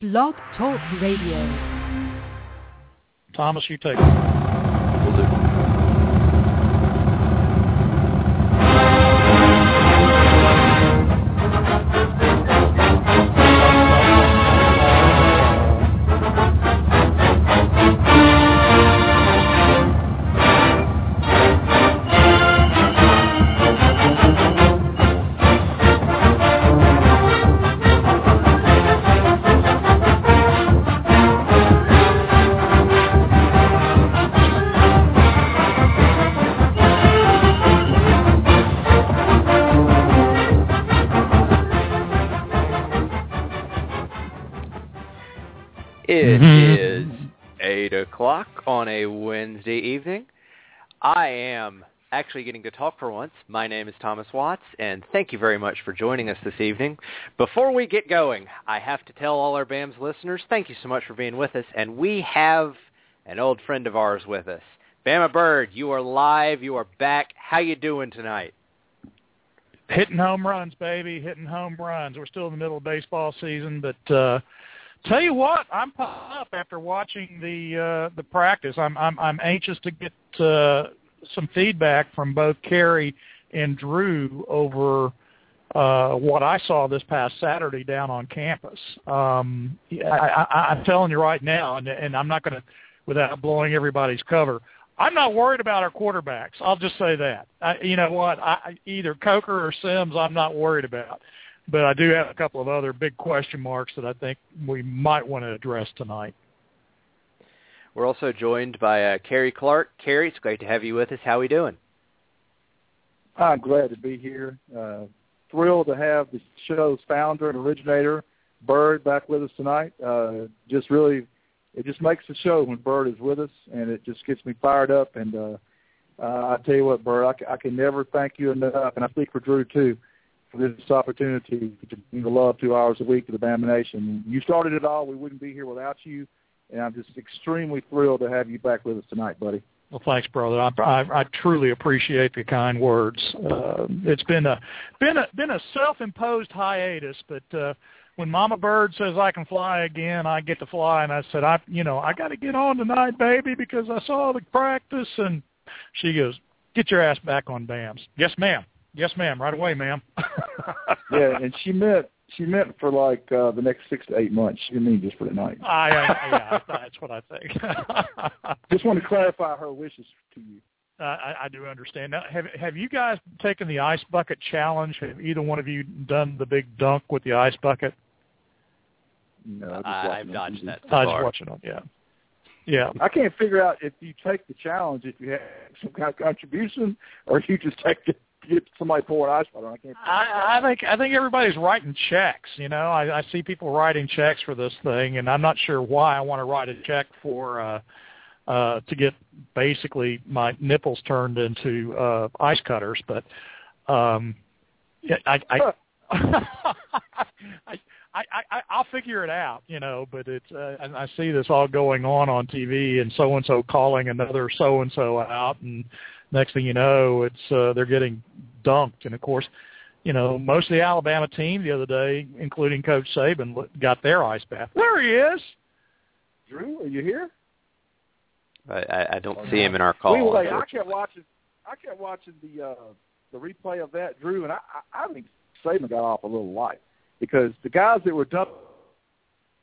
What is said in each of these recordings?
Blog Talk Radio. Thomas, you take it. O'clock on a Wednesday evening. I am actually getting to talk for once. My name is Thomas Watts, and thank you very much for joining us this evening. Before we get going, I have to tell all our BAMS listeners, thank you so much for being with us, and we have an old friend of ours with us. Bama Bird, you are live. You are back. How you doing tonight? hitting home runs, baby, hitting home runs. We're still in the middle of baseball season, but uh tell you what, I'm pumped up after watching the uh the practice. I'm I'm I'm anxious to get uh some feedback from both Cary and Drew over uh what I saw this past Saturday down on campus. Um I, I I'm telling you right now and and I'm not going to without blowing everybody's cover. I'm not worried about our quarterbacks. I'll just say that. I, you know what? I, either Coker or Sims, I'm not worried about. But I do have a couple of other big question marks that I think we might want to address tonight. We're also joined by uh, Cary Clark. Cary, it's great to have you with us. How are we doing? I'm glad to be here. Uh, thrilled to have the show's founder and originator, Bird, back with us tonight. Uh, just really, it just makes the show when Bird is with us, and it just gets me fired up. And uh, uh, I tell you what, Bird, I, c- I can never thank you enough, and I speak for Drew too, for this opportunity to bring the love two hours a week to the Bama Nation. You started it all. We wouldn't be here without you, and I'm just extremely thrilled to have you back with us tonight, buddy. Well, thanks, brother. I, I, I truly appreciate the kind words. Uh, it's been a been a been a self-imposed hiatus, but uh, when Mama Bird says I can fly again, I get to fly, and I said I, you know, I got to get on tonight, baby, because I saw the practice, and she goes, "Get your ass back on BAMS." Yes, ma'am. Yes, ma'am. Right away, ma'am. yeah, and she meant she meant for like uh, the next six to eight months. She didn't mean just for tonight. I, I yeah, that's what I think. Just want to clarify her wishes to you. Uh, I, I do understand. Now, have have you guys taken the ice bucket challenge? Have either one of you done the big dunk with the ice bucket? No, I, I've dodged that so I was far. watching it. Yeah, yeah. I can't figure out if you take the challenge, if you have some kind of contribution, or you just take it, get somebody pour an water. I can't. I, I think I think everybody's writing checks. You know, I, I see people writing checks for this thing, and I'm not sure why I want to write a check for uh, uh, to get basically my nipples turned into uh, ice cutters. But um, I, I, I, I, I, I'll figure it out. You know, but it's uh, and I see this all going on on TV, and so and so calling another so and so out, and next thing you know, it's uh, they're getting dunked. And of course, you know, most of the Alabama team the other day, including Coach Saban, got their ice bath. There he is. Drew, are you here? I, I, I don't see him in our call. Wait, wait, I unfortunately. kept watching. I kept watching the uh, the replay of that, Drew, and I, I, I think Saban got off a little light because the guys that were dumping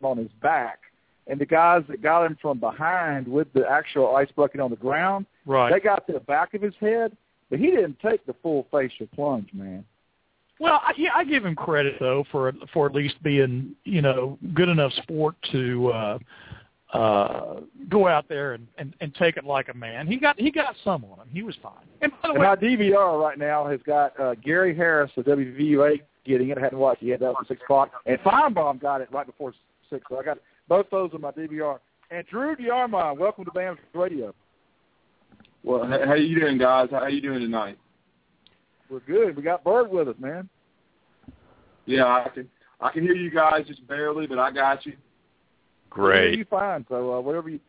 on his back and the guys that got him from behind with the actual ice bucket on the ground, Right. they got to the back of his head, but he didn't take the full facial plunge, man. Well, I, yeah, I give him credit though for for at least being you know good enough sport to uh, uh, go out there and, and and take it like a man. He got he got some on him. He was fine. And by the And way, my DVR right now has got uh, Gary Harris of WVUA getting it. I hadn't watched it yet. That was six o'clock. And Finebaum got it right before six. So I got both those on my DVR. And Drew DeArmond, welcome to BAMS Radio. Well, h- how you doing, guys? How you doing tonight? We're good. We got Bird with us, man. Yeah, I can I can hear you guys just barely, but I got you. Great. You fine. So uh, whatever you, You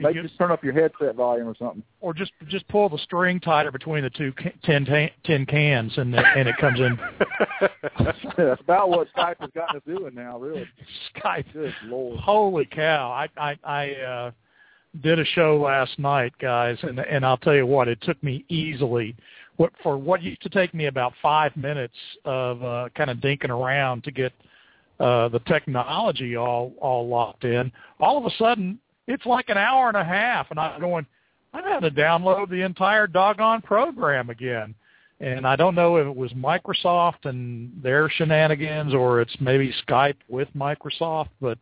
maybe get- just turn up your headset volume or something. or just just pull the string tighter between the two tin tin cans, and it, and it comes in. That's about what Skype has gotten us doing now, really. Skype. Good lord. Holy cow! I I, I uh, did a show last night, guys, and and I'll tell you what, it took me easily what for what used to take me about five minutes of uh, kind of dinking around to get uh, the technology all all locked in. All of a sudden, it's like an hour and a half, and I'm going. I had to download the entire doggone program again. And I don't know if it was Microsoft and their shenanigans or it's maybe Skype with Microsoft, but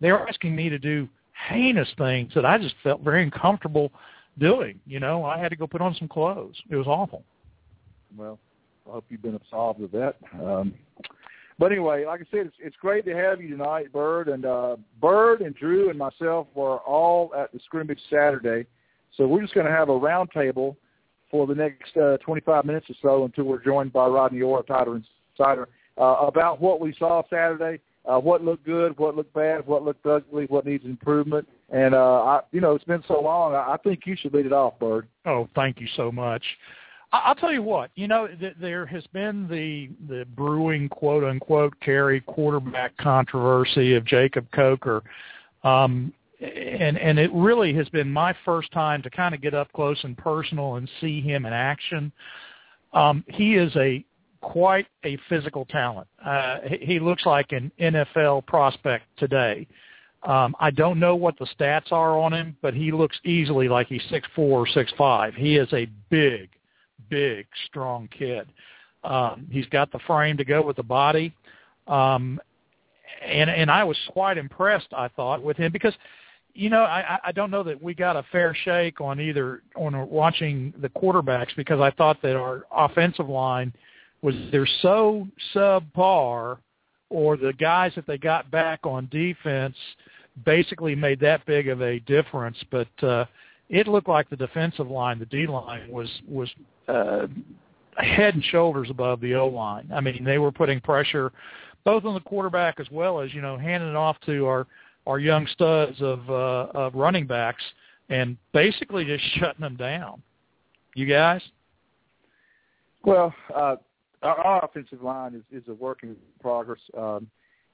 they were asking me to do heinous things that I just felt very uncomfortable doing. You know, I had to go put on some clothes. It was awful. Well, I hope you've been absolved of that. Um, but anyway, like I said, it's, it's great to have you tonight, Bird. And uh, Bird and Drew and myself were all at the scrimmage Saturday. So we're just going to have a roundtable for the next uh, 25 minutes or so until we're joined by Rodney Orr, Title Insider, uh, about what we saw Saturday, uh, what looked good, what looked bad, what looked ugly, what needs improvement. And, uh, I, you know, it's been so long. I, I think you should lead it off, Bird. Oh, thank you so much. I'll tell you what. You know, th- there has been the the brewing quote unquote carry quarterback controversy of Jacob Coker, um, and and it really has been my first time to kind of get up close and personal and see him in action. Um, he is a quite a physical talent. Uh, he, looks like an NFL prospect today. Um, I don't know what the stats are on him, but he looks easily like he's six four or six five. He is a big, big, strong kid. Um, he's got the frame to go with the body, um, and and I was quite impressed. I thought with him because, you know, I I don't know that we got a fair shake on either on watching the quarterbacks because I thought that our offensive line was they're so subpar, or the guys that they got back on defense basically made that big of a difference, but. uh it looked like the defensive line, the D line, was was uh, head and shoulders above the O line. I mean, they were putting pressure both on the quarterback as well as you know handing it off to our our young studs of uh, of running backs and basically just shutting them down. You guys? Well, uh, our, offensive line is, is a work in progress. Um,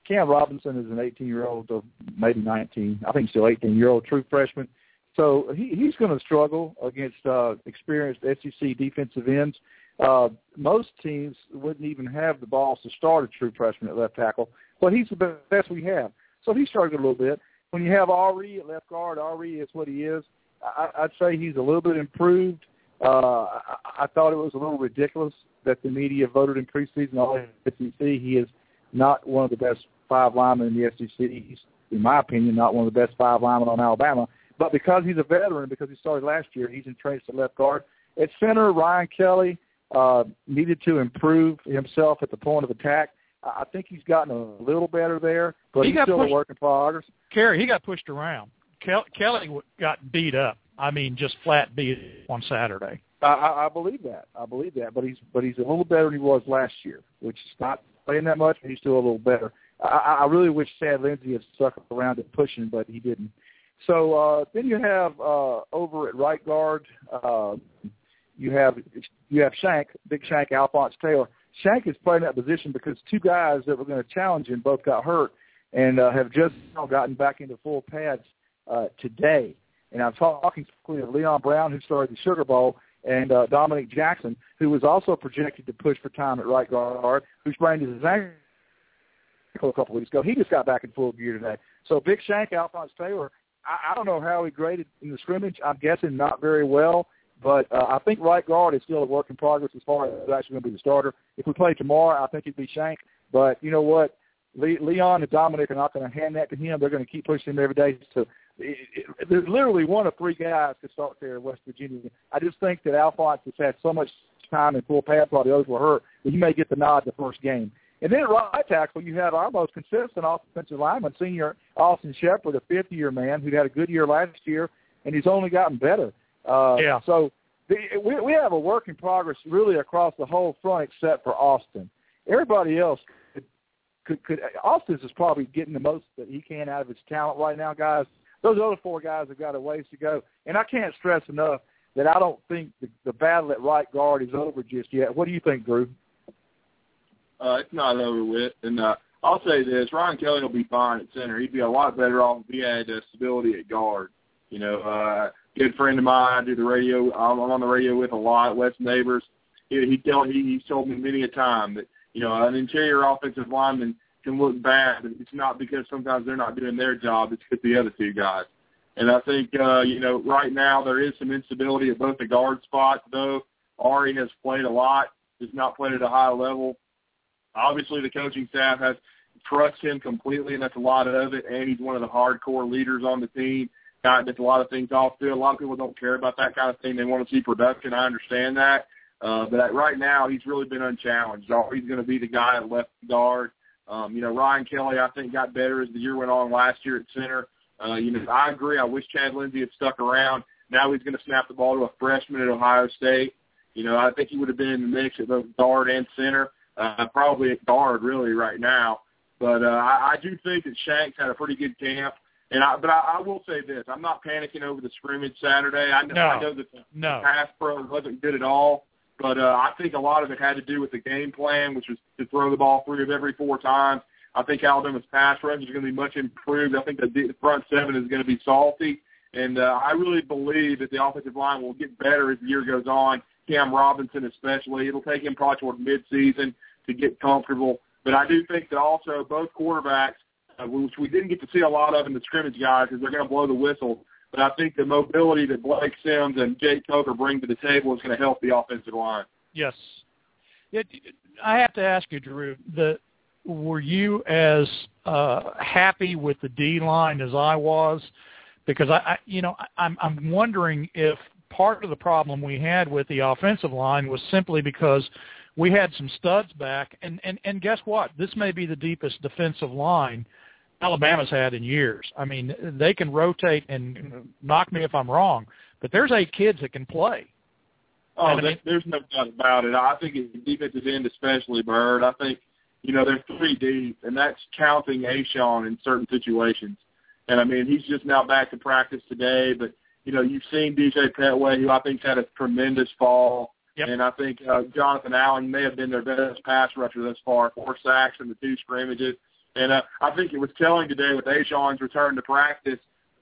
Cam Robinson is an 18-year-old, maybe 19, I think still 18-year-old true freshman. So he, he's going to struggle against uh, experienced SEC defensive ends. Uh, most teams wouldn't even have the balls to start a true freshman at left tackle, but he's the best we have. So he struggled a little bit. When you have Ari at left guard, Ari is what he is. I, I'd say he's a little bit improved. Uh, I, I thought it was a little ridiculous that the media voted in preseason all SEC. He is not one of the best five linemen in the SEC. He's, in my opinion, not one of the best five linemen on Alabama. But because he's a veteran, because he started last year, he's entrenched at left guard. At center, Ryan Kelly uh, needed to improve himself at the point of attack. I think he's gotten a little better there, but He he's still pushed- a work in progress. Cary, he got pushed around. Kel- Kelly got beat up. I mean, just flat beat on Saturday. I, I, I believe that. I believe that. But he's but he's a little better than he was last year, which is not playing that much, but he's still a little better. I, I really wish Chad Lindsey had stuck around and pushing, but he didn't. So uh, then you have uh, over at right guard, uh, you have you have Shank, Big Shank, Alphonse Taylor. Shank is playing that position because two guys that were going to challenge him both got hurt and uh, have just now gotten back into full pads uh, today. And I'm talking of Leon Brown, who started the Sugar Bowl, and uh, Dominick Jackson, who was also projected to push for time at right guard, who sprained his ankle a couple weeks ago. He just got back in full gear today. So Big Shank, Alphonse Taylor, I, I don't know how he graded in the scrimmage. I'm guessing not very well. But uh, I think right guard is still a work in progress as far as who's actually going to be the starter. If we play tomorrow, I think it'd be Shank. But you know what? Le- Leon and Dominick are not going to hand that to him. They're going to keep pushing him every day. So it, it, there's literally one of three guys to start there in West Virginia. I just think that Alphonse has had so much time in full pads while the others were hurt that he may get the nod the first game. And then at right tackle, you have our most consistent offensive lineman, senior Austin Shepherd, a fifth-year man who had a good year last year, and he's only gotten better. Uh, Yeah. So the, we, we have a work in progress really across the whole front except for Austin. Everybody else could, could, could Austin's is probably getting the most that he can out of his talent right now, guys. Those other four guys have got a ways to go. And I can't stress enough that I don't think the, the battle at right guard is over just yet. What do you think, Drew? Uh, it's not over with. And uh, I'll say this: Ryan Kelly will be fine at center. He'd be a lot better off if he had uh, stability at guard. You know, uh, good friend of mine. I do the radio. I'm on the radio with a lot. Wes Neighbors. He, he tell he, he's told me many a time that you know an interior offensive lineman can look bad, but it's not because sometimes they're not doing their job. It's with the other two guys. And I think, uh, you know, right now there is some instability at both the guard spots, though. Ari has played a lot, has not played at a high level. Obviously, the coaching staff has trust him completely, and that's a lot of it. And he's one of the hardcore leaders on the team. Guy gets a lot of things off field. A lot of people don't care about that kind of thing. They want to see production. I understand that. Uh, but right now, he's really been unchallenged. He's going to be the guy at left guard. Um, you know, Ryan Kelly, I think, got better as the year went on last year at center. Uh, you know, I agree. I wish Chad Lindsey had stuck around. Now he's going to snap the ball to a freshman at Ohio State. You know, I think he would have been in the mix at both guard and center, uh, probably at guard really right now. But uh, I, I do think that Shanks had a pretty good camp. And I, but I, I will say this: I'm not panicking over the scrimmage Saturday. I know, no, I know that the no. pass pro wasn't good at all, but uh, I think a lot of it had to do with the game plan, which was to throw the ball three of every four times. I think Alabama's pass rush is going to be much improved. I think the, the front seven is going to be salty. And uh, I really believe that the offensive line will get better as the year goes on. Cam Robinson especially. It'll take him probably toward midseason to get comfortable. But I do think that also both quarterbacks, uh, which we didn't get to see a lot of in the scrimmage guys because they're going to blow the whistle, but I think the mobility that Blake Sims and Jake Coker bring to the table is going to help the offensive line. Yes. It, I have to ask you, Drew, the were you as uh, happy with the D line as I was? Because I, I you know, I, I'm I'm wondering if part of the problem we had with the offensive line was simply because we had some studs back, and and and guess what? This may be the deepest defensive line Alabama's had in years. I mean, they can rotate and knock me if I'm wrong, but there's eight kids that can play. Oh, I mean, there's no doubt about it. I think at defensive end, especially Bird. I think you know, they're three deep, and that's counting A'Shawn in certain situations. And I mean, he's just now back to practice today, but you know, you've seen DJ Pettway, who I think's had a tremendous fall. Yep. And I think uh, Jonathan Allen may have been their best pass rusher thus far, four sacks in the two scrimmages. And uh, I think it was telling today with A'Shawn's return to practice.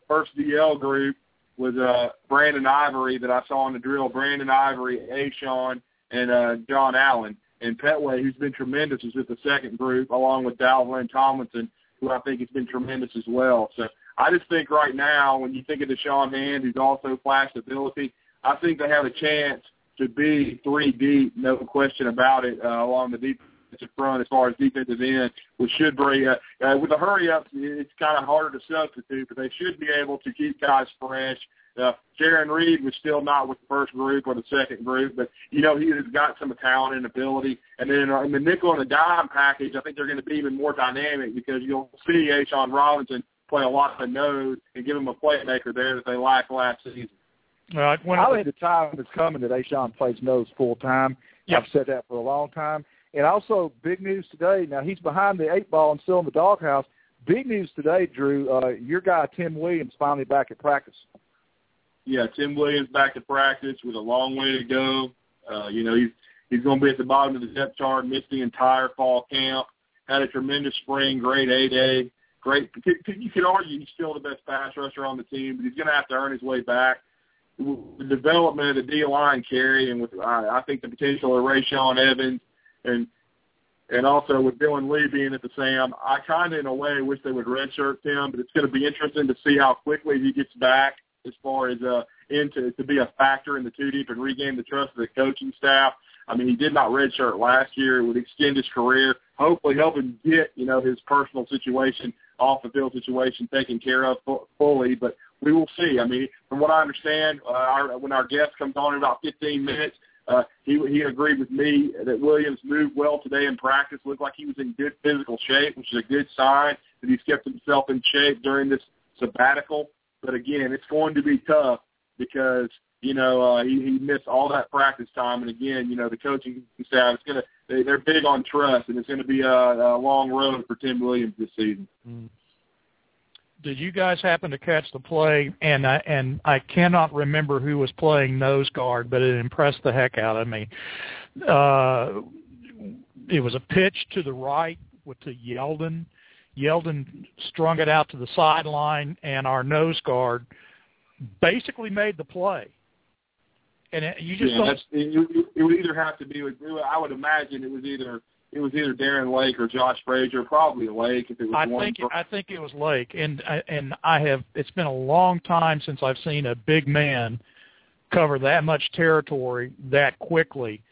First DL group was uh, Brandon Ivory that I saw in the drill. Brandon Ivory, A'Shawn, and uh, John Allen and Pettway, who's been tremendous, is with the second group, along with Dalvin Tomlinson, who I think has been tremendous as well. So I just think right now, when you think of Da'Shawn Hand, who's also flashed ability, I think they have a chance to be three deep, no question about it, uh, along the defensive front as far as defensive end, which should bring, uh, uh, with the hurry up, it's kind of harder to substitute, but they should be able to keep guys fresh uh, Jarran Reed was still not with the first group or the second group, but you know he has got some talent and ability. And then uh, in the nickel and the dime package, I think they're going to be even more dynamic because you'll see A'Shawn Robinson play a lot of nose and give them a playmaker there that they lacked last season. Uh, when I think the time is coming that A'Shawn plays nose full time. Yep. I've said that for a long time. And also, big news today. Now he's behind the eight ball and still in the doghouse. Big news today, Drew. Uh, your guy Tim Williams finally back at practice yeah, Tim Williams back to practice with a long way to go. Uh, you know, he's he's going to be at the bottom of the depth chart, missed the entire fall camp, had a tremendous spring, great A day, great. You could argue he's still the best pass rusher on the team, but he's going to have to earn his way back. The development of the D line carry, and with I, I think the potential of Rashaan Evans, and and also with Dillon Lee being at the Sam, I kind of in a way wish they would redshirt him, but it's going to be interesting to see how quickly he gets back as far as uh, into to be a factor in the two deep and regain the trust of the coaching staff. I mean, he did not redshirt last year. It would extend his career, hopefully help him get you know his personal situation off the field situation taken care of fully. But we will see. I mean, from what I understand, uh, our, when our guest comes on in about 15 minutes, uh, he he agreed with me that Williams moved well today in practice. Looked like he was in good physical shape, which is a good sign that he's kept himself in shape during this sabbatical. But again, it's going to be tough because you know uh, he, he missed all that practice time, and again, you know the coaching staff is going to they, they're big on trust, and it's going to be a, a long road for Tim Williams this season. Mm. Did you guys happen to catch the play? And I and I cannot remember who was playing nose guard, but it impressed the heck out of me. Uh, it was a pitch to the right with to Yeldon. Yeldon strung it out to the sideline, and our nose guard basically made the play. And it, you just yeah, don't. It, it would either have to be. I would imagine it was either it was either Darren Lake or Josh Frazier, probably Lake if it was I one. think I think it was Lake, and I- and I have. It's been a long time since I've seen a big man cover that much territory that quickly,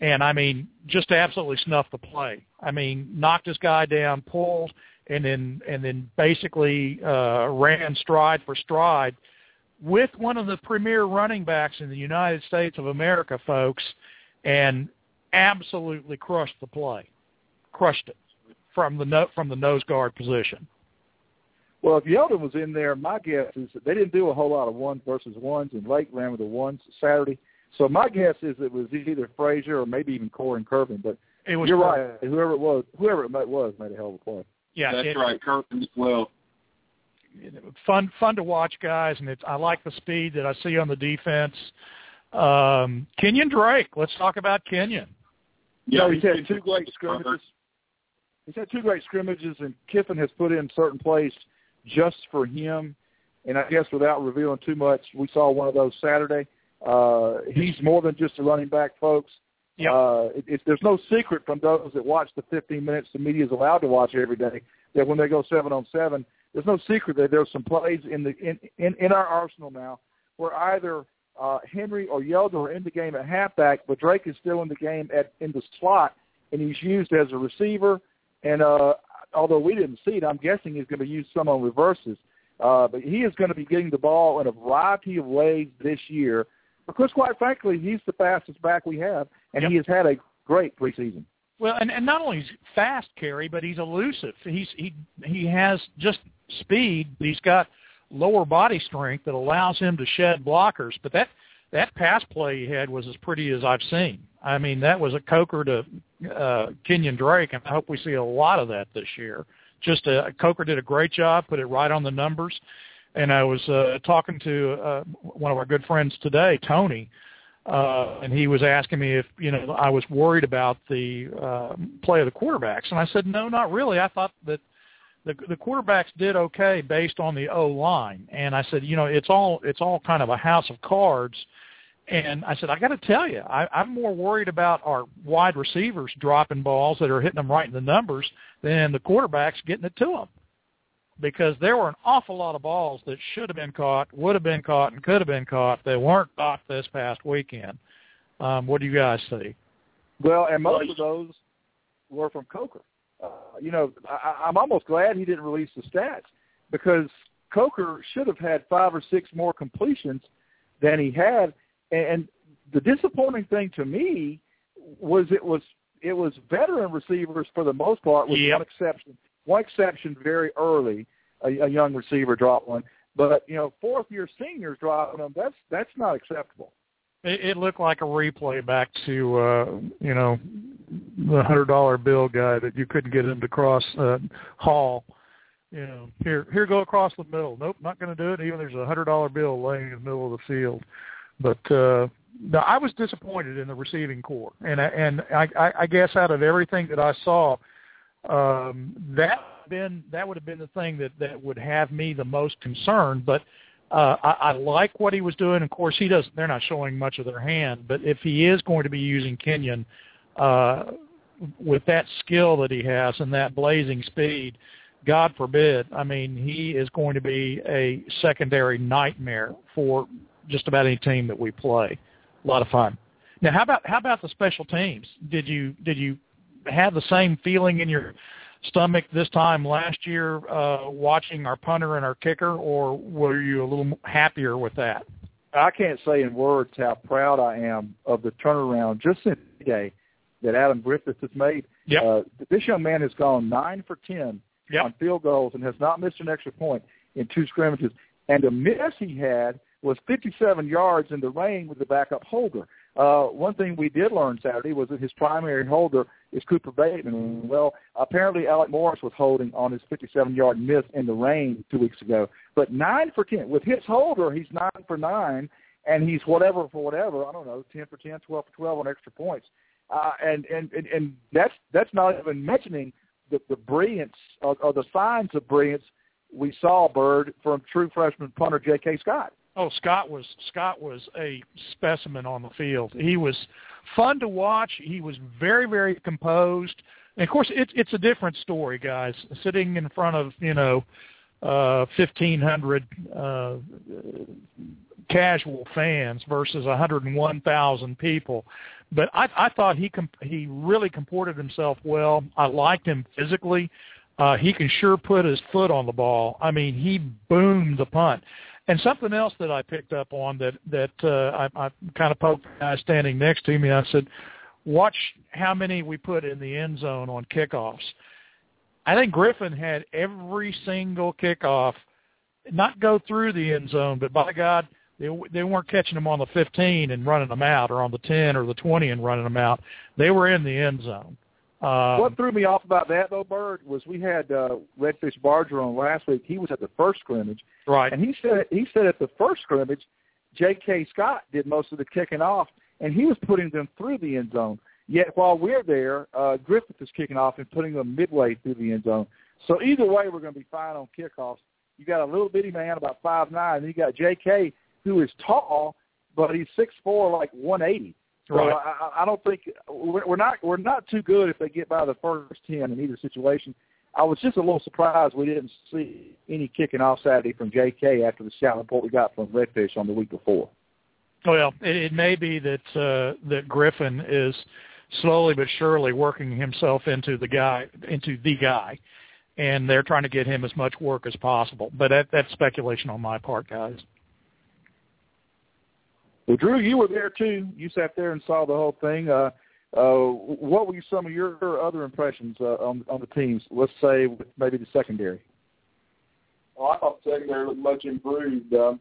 and I mean just absolutely snuffed the play. I mean knocked this guy down, pulled, and then and then basically uh, ran stride for stride with one of the premier running backs in the United States of America, folks, and absolutely crushed the play, crushed it from the no, from the nose guard position. Well, if Yeldon was in there, my guess is that they didn't do a whole lot of ones versus ones, and Lake ran with the ones Saturday. So my guess is it was either Frazier or maybe even Korren Kirven. But It was you're cr- right. Whoever it was, whoever it was, made a hell of a play. Yeah, That's it- right, Kirkland as well. Fun fun to watch, guys, and it's I like the speed that I see on the defense. Um, Kenyon Drake, let's talk about Kenyon. You know, he's he's had two great covered. scrimmages. He's had two great scrimmages, and Kiffin has put in certain plays just for him. And I guess without revealing too much, we saw one of those Saturday. Uh, he's more than just a running back, folks. Yep. Uh, it, it's, there's no secret from those that watch the 15 minutes the media is allowed to watch every day that when they go seven on seven, there's no secret that there's some plays in the in in, in our arsenal now where either uh, Henry or Yeldon are in the game at halfback, but Drake is still in the game at in the slot, and he's used as a receiver. And uh, although we didn't see it, I'm guessing he's going to use some on reverses. Uh, but he is going to be getting the ball in a variety of ways this year because, quite frankly, he's the fastest back we have, and Yep. he has had a great preseason. Well, and, and not only is fast, Cary, but he's elusive. He's he he has just speed. But he's got lower body strength that allows him to shed blockers. But that that pass play he had was as pretty as I've seen. I mean, that was a coker to uh, Kenyon Drake, and I hope we see a lot of that this year. Just a Coker did a great job, put it right on the numbers. And I was uh, talking to uh, one of our good friends today, Tony, uh, and he was asking me if you know I was worried about the uh, play of the quarterbacks, and I said no, not really. I thought that the the quarterbacks did okay based on the O line, and I said you know it's all it's all kind of a house of cards. And I said, I got to tell you, I, I'm more worried about our wide receivers dropping balls that are hitting them right in the numbers than the quarterbacks getting it to them. Because there were an awful lot of balls that should have been caught, would have been caught, and could have been caught that weren't caught this past weekend. Um, what do you guys see? Well, and most of those were from Coker. Uh, you know, I, I'm almost glad he didn't release the stats because Coker should have had five or six more completions than he had. And the disappointing thing to me was it was it was veteran receivers for the most part, with Yep. one exception. One exception very early, a, a young receiver dropped one. But you know, fourth year seniors dropping them, that's that's not acceptable. It, it looked like a replay back to uh, you know the hundred dollar bill guy that you couldn't get him to cross uh, hall. You know, here here go across the middle. Nope, not going to do it. Even there's a hundred dollar bill laying in the middle of the field. But uh, no, I was disappointed in the receiving core, and and I, I, I guess out of everything that I saw, um, that been that would have been the thing that that would have me the most concerned. But uh, I, I like what he was doing. Of course, he doesn't. They're not showing much of their hand. But if he is going to be using Kenyon uh, with that skill that he has and that blazing speed, God forbid. I mean, he is going to be a secondary nightmare for just about any team that we play. A lot of fun. Now, how about how about the special teams? Did you did you have the same feeling in your stomach this time last year uh, watching our punter and our kicker, or were you a little happier with that? I can't say in words how proud I am of the turnaround just since today that Adam Griffith has made. Yep. Uh, this young man has gone nine for ten Yep. on field goals and has not missed an extra point in two scrimmages. And the miss he had was 57 yards in the rain with the backup holder. Uh, one thing we did learn Saturday was that his primary holder is Cooper Bateman. Well, apparently Alec Morris was holding on his 57-yard miss in the rain two weeks ago. But nine for 10. With his holder, he's nine for nine, and he's whatever for whatever. I don't know, 10 for 10, 12 for 12 on extra points. uh, and, and and and that's that's not even mentioning the the brilliance or, or the signs of brilliance we saw Bird from true freshman punter J.K. Scott. Oh, Scott was Scott was a specimen on the field. He was fun to watch. He was very very composed. And of course, it's it's a different story, guys. Sitting in front of you know uh, fifteen hundred uh, casual fans versus 101,000 people. But I, I thought he comp- he really comported himself well. I liked him physically. Uh, he can sure put his foot on the ball. I mean, he boomed the punt. And something else that I picked up on that that uh, I, I kind of poked the guy standing next to me. I said, "Watch how many we put in the end zone on kickoffs." I think Griffith had every single kickoff not go through the end zone, but by God, they they weren't catching them on the 15 and running them out, or on the 10 or the 20 and running them out. They were in the end zone. Um, what threw me off about that though, Bird, was we had uh, Redfish Barger on last week. He was at the first scrimmage, right? And he said he said at the first scrimmage, J.K. Scott did most of the kicking off, and he was putting them through the end zone. Yet while we're there, uh, Griffith is kicking off and putting them midway through the end zone. So either way, we're going to be fine on kickoffs. You got a little bitty man about five nine, and you got J.K. who is tall, but he's six four, like one eighty. So Right. I, I don't think we're we're not we're not too good if they get by the first ten in either situation. I was just a little surprised we didn't see any kicking off Saturday from J.K. after the scout report we got from Redfish on the week before. Well, it, it may be that uh, that Griffith is slowly but surely working himself into the guy into the guy, and they're trying to get him as much work as possible. But that, that's speculation on my part, guys. Well, Drew, you were there too. You sat there and saw the whole thing. Uh, uh, what were some of your other impressions uh, on on the teams? Let's say with maybe the secondary. Well, I thought the secondary looked much improved. Um,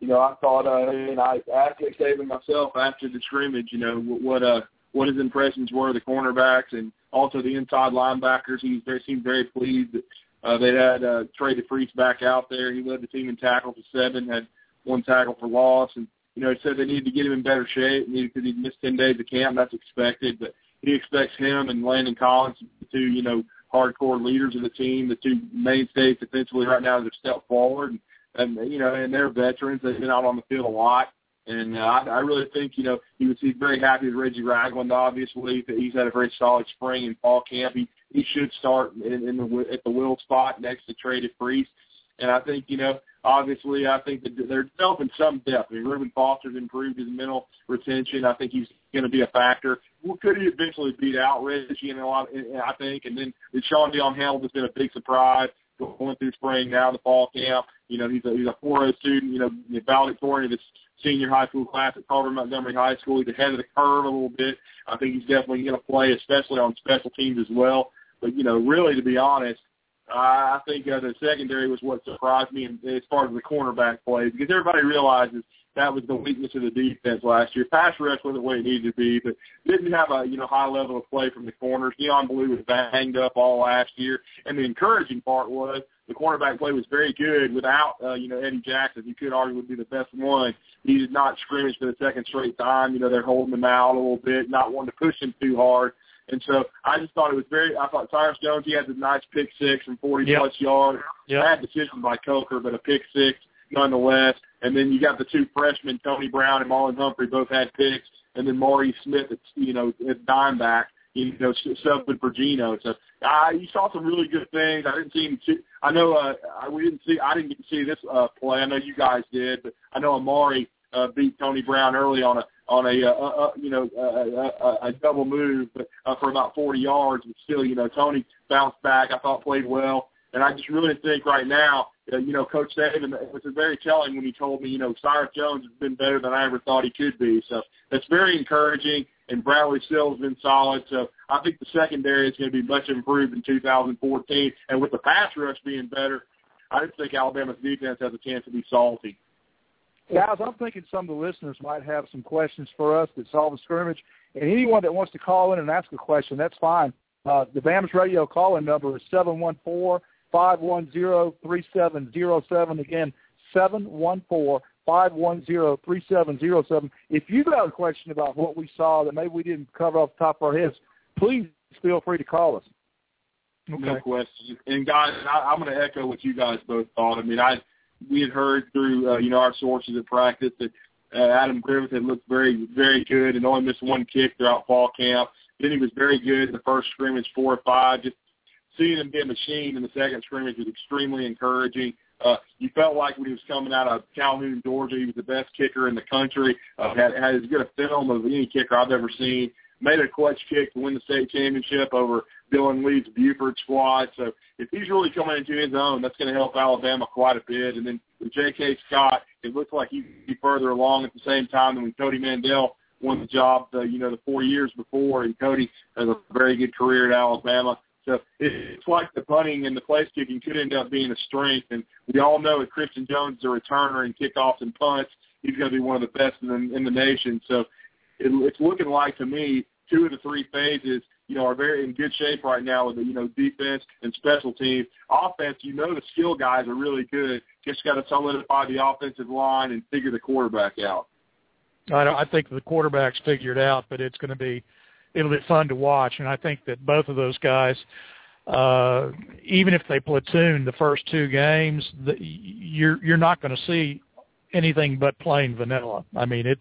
you know, I thought, uh, and I asked Saban myself after the scrimmage, you know, what, uh, what his impressions were of the cornerbacks and also the inside linebackers. He very, seemed very pleased that uh, they had uh, Trey DePriest back out there. He led the team in tackle for seven, had one tackle for loss, and you know, he said they needed to get him in better shape because he'd missed 10 days of camp. That's expected, but he expects him and Landon Collins, the two, you know, hardcore leaders of the team, the two mainstays defensively right now have stepped forward. And, and, you know, and they're veterans. They've been out on the field a lot. And uh, I, I really think, you know, he was he's very happy with Reggie Ragland, obviously. He's had a very solid spring in fall camp. He, he should start in, in the, at the will spot next to Trey DePriest. And I think, you know, obviously, I think that they're developing some depth. I mean, Reuben Foster's improved his mental retention. I think he's going to be a factor. Well, could he eventually beat out Reggie in a lot? I think. And then Shaun Dion Hamilton's been a big surprise going through spring now the fall camp. You know, he's a he's a 4 student. You know, valedictorian of his senior high school class at Carver Montgomery High School. He's ahead of the curve a little bit. I think he's definitely going to play, especially on special teams as well. But you know, really, to be honest, I think uh, the secondary was what surprised me as far as the cornerback plays because everybody realizes that was the weakness of the defense last year. Pass rush wasn't where it needed to be, but didn't have a you know high level of play from the corners. Deion Belue was banged up all last year, and the encouraging part was the cornerback play was very good without uh, you know Eddie Jackson. You could argue would be the best one. He did not scrimmage for the second straight time. You know they're holding him out a little bit, not wanting to push him too hard. And so I just thought it was very. I thought Cyrus Jones he had the nice pick six and forty Yep. plus yards. Yep. Bad decision by Coker, but a pick six nonetheless. And then you got the two freshmen, Tony Brown and Marlon Humphrey, both had picks. And then Maury Smith, at, you know, at dime back, you know, subbing for Geno. So uh, you saw some really good things. I didn't see him. See, I know uh, I- we didn't see. I didn't get to see this uh, play. I know you guys did, but I know Amari uh, beat Tony Brown early on a on a uh, uh, you know a, a, a double move, uh, for about 40 yards. But still, you know, Tony bounced back. I thought played well, and I just really think right now, uh, you know, Coach Saban it was very telling when he told me, you know, Cyrus Jones has been better than I ever thought he could be. So that's very encouraging. And Bradley Still has been solid. So I think the secondary is going to be much improved in 2014. And with the pass rush being better, I just think Alabama's defense has a chance to be salty. Guys, I'm thinking some of the listeners might have some questions for us that saw the scrimmage. And anyone that wants to call in and ask a question, that's fine. Uh, the BAMS radio call-in number is 714-510-3707. Again, five one zero three seven zero seven. If you got a question about what we saw that maybe we didn't cover off the top of our heads, please feel free to call us. Okay. No question. And guys, I, I'm going to echo what you guys both thought. I mean, I we had heard through uh, you know our sources at practice that uh, Adam Griffith had looked very very good and only missed one kick throughout fall camp. Then he was very good in the first scrimmage, four or five. Just seeing him be a machine in the second scrimmage was extremely encouraging. Uh, you felt like when he was coming out of Calhoun, Georgia, he was the best kicker in the country. Uh, had, had as good a film of any kicker I've ever seen. Made a clutch kick to win the state championship over Dillon Lee's Buford squad. So if he's really coming into his own, that's going to help Alabama quite a bit. And then with J.K. Scott, it looks like he'd further along at the same time than when Cody Mandell won the job, the, you know, the four years before. And Cody has a very good career at Alabama. So it's like the punting and the place kicking could end up being a strength. And we all know that Christion Jones is a returner in kickoffs and punts. He's going to be one of the best in the, in the nation. So it, it's looking like to me two of the three phases, you know, are very in good shape right now with the, you know, defense and special teams. Offense, you know, the skill guys are really good. Just got to solidify the offensive line and figure the quarterback out. I, don't, I think the quarterback's figured out, but it's going to be it'll be fun to watch. And I think that both of those guys, uh, even if they platoon the first two games, the, you're you're not going to see anything but plain vanilla. I mean, it's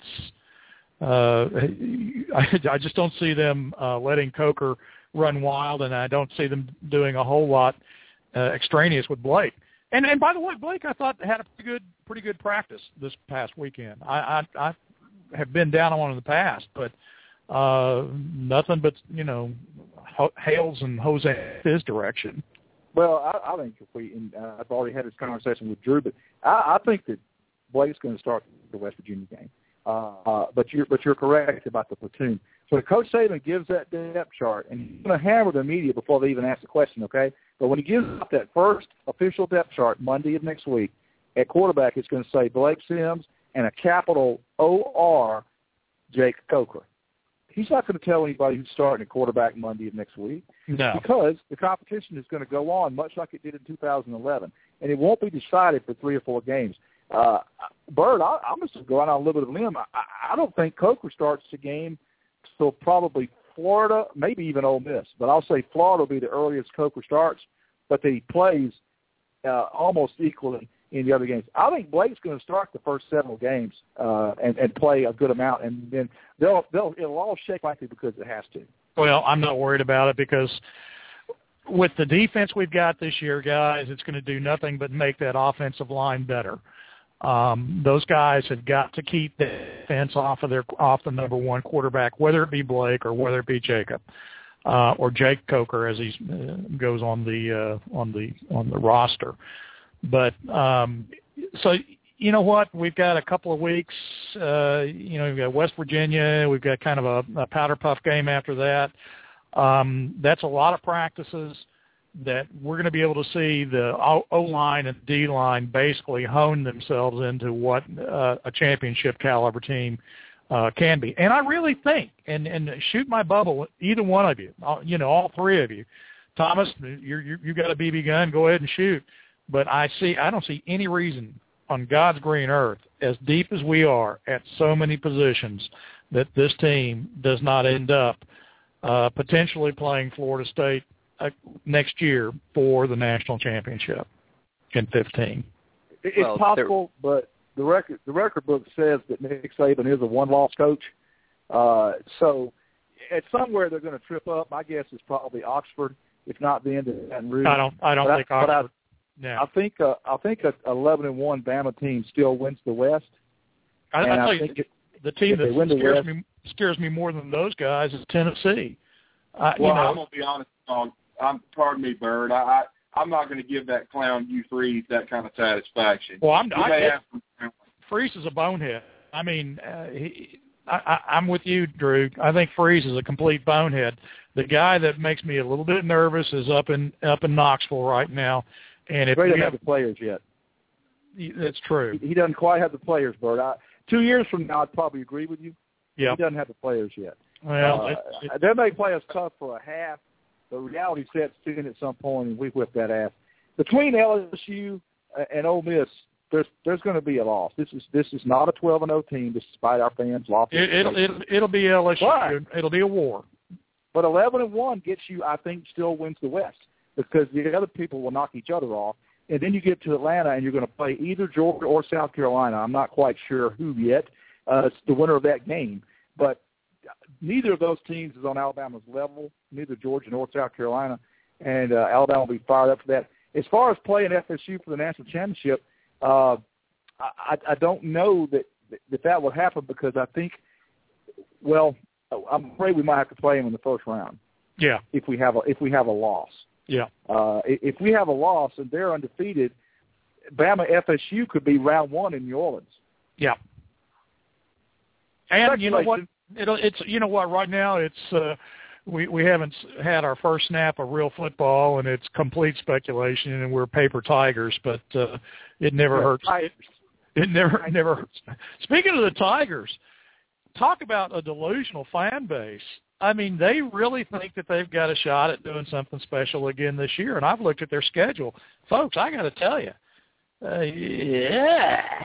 uh, I, I just don't see them uh, letting Coker run wild, and I don't see them doing a whole lot uh, extraneous with Blake. And and by the way, Blake, I thought had a pretty good pretty good practice this past weekend. I I, I have been down on one in the past, but uh, nothing but you know hails and Jose his direction. Well, I, I think if we, and uh, I've already had this conversation with Drew, but I, I think that Blake's going to start the West Virginia game. Uh, uh, but you're but you're correct about the platoon. So Coach Saban gives that depth chart, and he's going to hammer the media before they even ask the question, okay? But when he gives out that first official depth chart Monday of next week, at quarterback, it's going to say Blake Sims and a capital O R Jake Coker. He's not going to tell anybody who's starting at quarterback Monday of next week. No. Because the competition is going to go on much like it did in 2011, and it won't be decided for three or four games. Uh, Bird, I, I'm just going on a little bit of a limb. I, I don't think Coker starts the game till probably Florida, maybe even Ole Miss. But I'll say Florida will be the earliest Coker starts, but that he plays uh, almost equally in the other games. I think Blake's going to start the first several games uh, and, and play a good amount, and then they'll they'll it'll all shake likely because it has to. Well, I'm not worried about it because with the defense we've got this year, guys, it's going to do nothing but make that offensive line better. Um, those guys have got to keep the defense off of their off the number one quarterback, whether it be Blake or whether it be Jacob uh, or Jake Coker as he uh, goes on the uh, on the on the roster. But um, so you know what? We've got a couple of weeks. Uh, you know, we've got West Virginia. We've got kind of a, a powder puff game after that. Um, that's a lot of practices that we're going to be able to see the O line and D line basically hone themselves into what uh, a championship caliber team uh, can be. And I really think, and and shoot my bubble, either one of you, you know, all three of you, Thomas, you're, you're you got a BB gun, go ahead and shoot. But I see, I don't see any reason on God's green earth, as deep as we are at so many positions, that this team does not end up uh, potentially playing Florida State uh, next year for the national championship in 15. It's well, possible, but the record the record book says that Nick Saban is a one-loss coach. Uh, so at somewhere they're going to trip up. My guess is probably Oxford, if not the end of Baton Rouge. I don't. I don't but think I, Oxford. I, yeah. I think uh, I think a 11 and one Bama team still wins the West. I, and I I think it, the team that win the scares West, me scares me more than those guys is Tennessee. Uh, well, you know, I'm gonna be honest. Um, I'm pardon me, Bird. I, I I'm not going to give that clown you three that kind of satisfaction. Well, I'm. You I, may get, have- Freeze is a bonehead. I mean, uh, he, I, I, I'm with you, Drew. I think Freeze is a complete bonehead. The guy that makes me a little bit nervous is up in up in Knoxville right now, and if Ray we doesn't have, have the players yet. that's true. He doesn't quite have the players, Bird. I, two years from now, I'd probably agree with you. Yeah. He doesn't have the players yet. Well, uh, it, it, they may play us tough for a half. The reality sets in at some point, and we whip that ass. Between LSU and Ole Miss, there's there's going to be a loss. This is this is not a 12 and 0 team, despite our fans. Lost it, it'll it'll it'll be LSU. Right. It'll be a war. But 11 and one gets you, I think, still wins the West because the other people will knock each other off. And then you get to Atlanta, and you're going to play either Georgia or South Carolina. I'm not quite sure who yet. Uh, it's the winner of that game, but neither of those teams is on Alabama's level. Neither Georgia nor South Carolina, and uh, Alabama will be fired up for that. As far as playing FSU for the national championship, uh, I, I don't know that that that would happen because I think, well, I'm afraid we might have to play them in the first round Yeah, if we have a if we have a loss. yeah, Uh, if we have a loss and they're undefeated, Bama FSU could be round one in New Orleans. yeah. And you know what? It'll it's you know what? Right now it's uh, we we haven't had our first snap of real football, and it's complete speculation, and we're paper tigers. But uh, it never Yeah, hurts. I- It never never hurts. Speaking of the Tigers, talk about a delusional fan base. I mean, they really think that they've got a shot at doing something special again this year. And I've looked at their schedule, folks. I got to tell you, uh, yeah,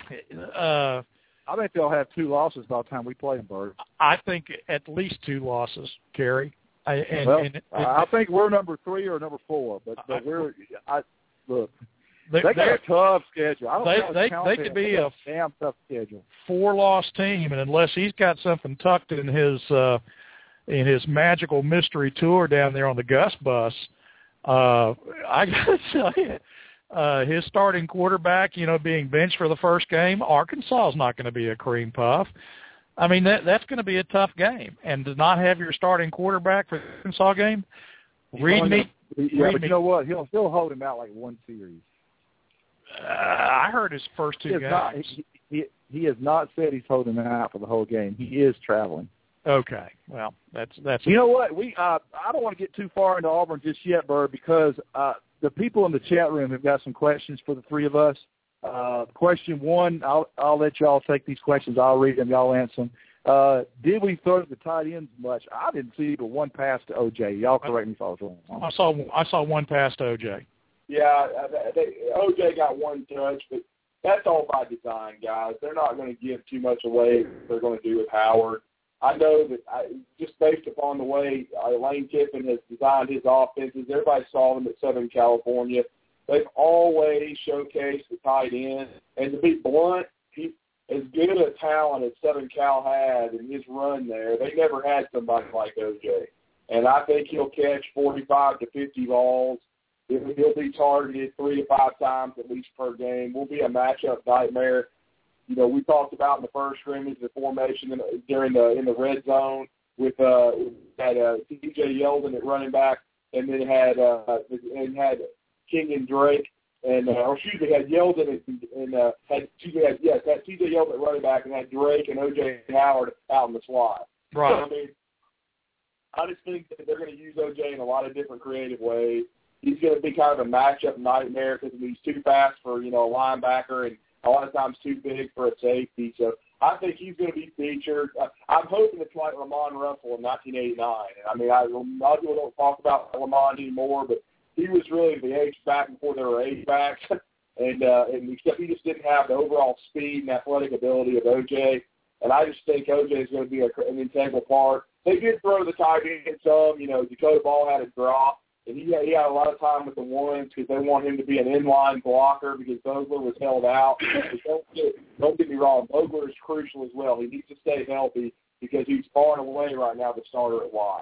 uh, I think they'll have two losses by the time we play them, Bird. I think at least two losses, Cary. I, and, well, and, I I think we're number three or number four, but, but we're I look. they, They got a tough schedule. I don't they- know how to they- they could be a- damn tough schedule. four loss team, and unless he's got something tucked in his uh, in his magical mystery tour down there on the Gus bus, uh, I gotta tell you, uh, his starting quarterback, you know, being benched for the first game, Arkansas is not going to be a cream puff. I mean that that's going to be a tough game, and to not have your starting quarterback for the Arkansas game, read me. Yeah, read but me. you know what? He'll he'll hold him out like one series. Uh, I heard his first He two has games. not. He, he he has not said he's holding him out for the whole game. He is traveling. Okay, well, that's that's You know what? We uh, I don't want to get too far into Auburn just yet, Bird, because uh, the people in the chat room have got some questions for the three of us. Uh, question one, I'll I'll let y'all take these questions. I'll read them. Y'all answer them. Uh, did we throw to the tight ends much? I didn't see but one pass to OJ. Y'all correct me if I was wrong. I saw I saw one pass to OJ. Yeah, uh, they, OJ got one touch, but that's all by design, guys. They're not going to give too much away. They're going to do with Howard. I know that I, just based upon the way uh, Lane Kiffin has designed his offenses, everybody saw them at Southern California. They've always showcased the tight end, and to be blunt, he, as good a talent as Southern Cal had in his run there, they never had somebody like OJ. And I think he'll catch 45 to 50 balls. He'll be targeted three to five times at least per game. Will be a matchup nightmare. You know, we talked about in the first scrimmage the formation in, during the in the red zone with uh had uh, T.J. Yeldon at running back, and then had uh and had King and Drake, and uh, or excuse me, had Yeldon and, and uh, had had, yes, had T.J. Yeldon at running back, and had Drake and O.J. Howard out in the slot. So, I mean, I just think that they're going to use OJ in a lot of different creative ways. He's going to be kind of a matchup nightmare because he's too fast for you know a linebacker and a lot of times too big for a safety. So I think he's going to be featured. Uh, I'm hoping it's like Lamonde Russell in 1989. And I mean, I, a lot of people don't talk about Lamont anymore, but he was really the H back before there were H backs. and uh, and except he just didn't have the overall speed and athletic ability of OJ. And I just think OJ is going to be a, an integral part. They did throw the tight end some. You know, Dakota Ball had a drop, and he had, he had a lot of time with the ones because they want him to be an inline blocker because Vogler was held out. But don't get don't get me wrong, Vogler is crucial as well. He needs to stay healthy because he's far and away right now the starter at Y.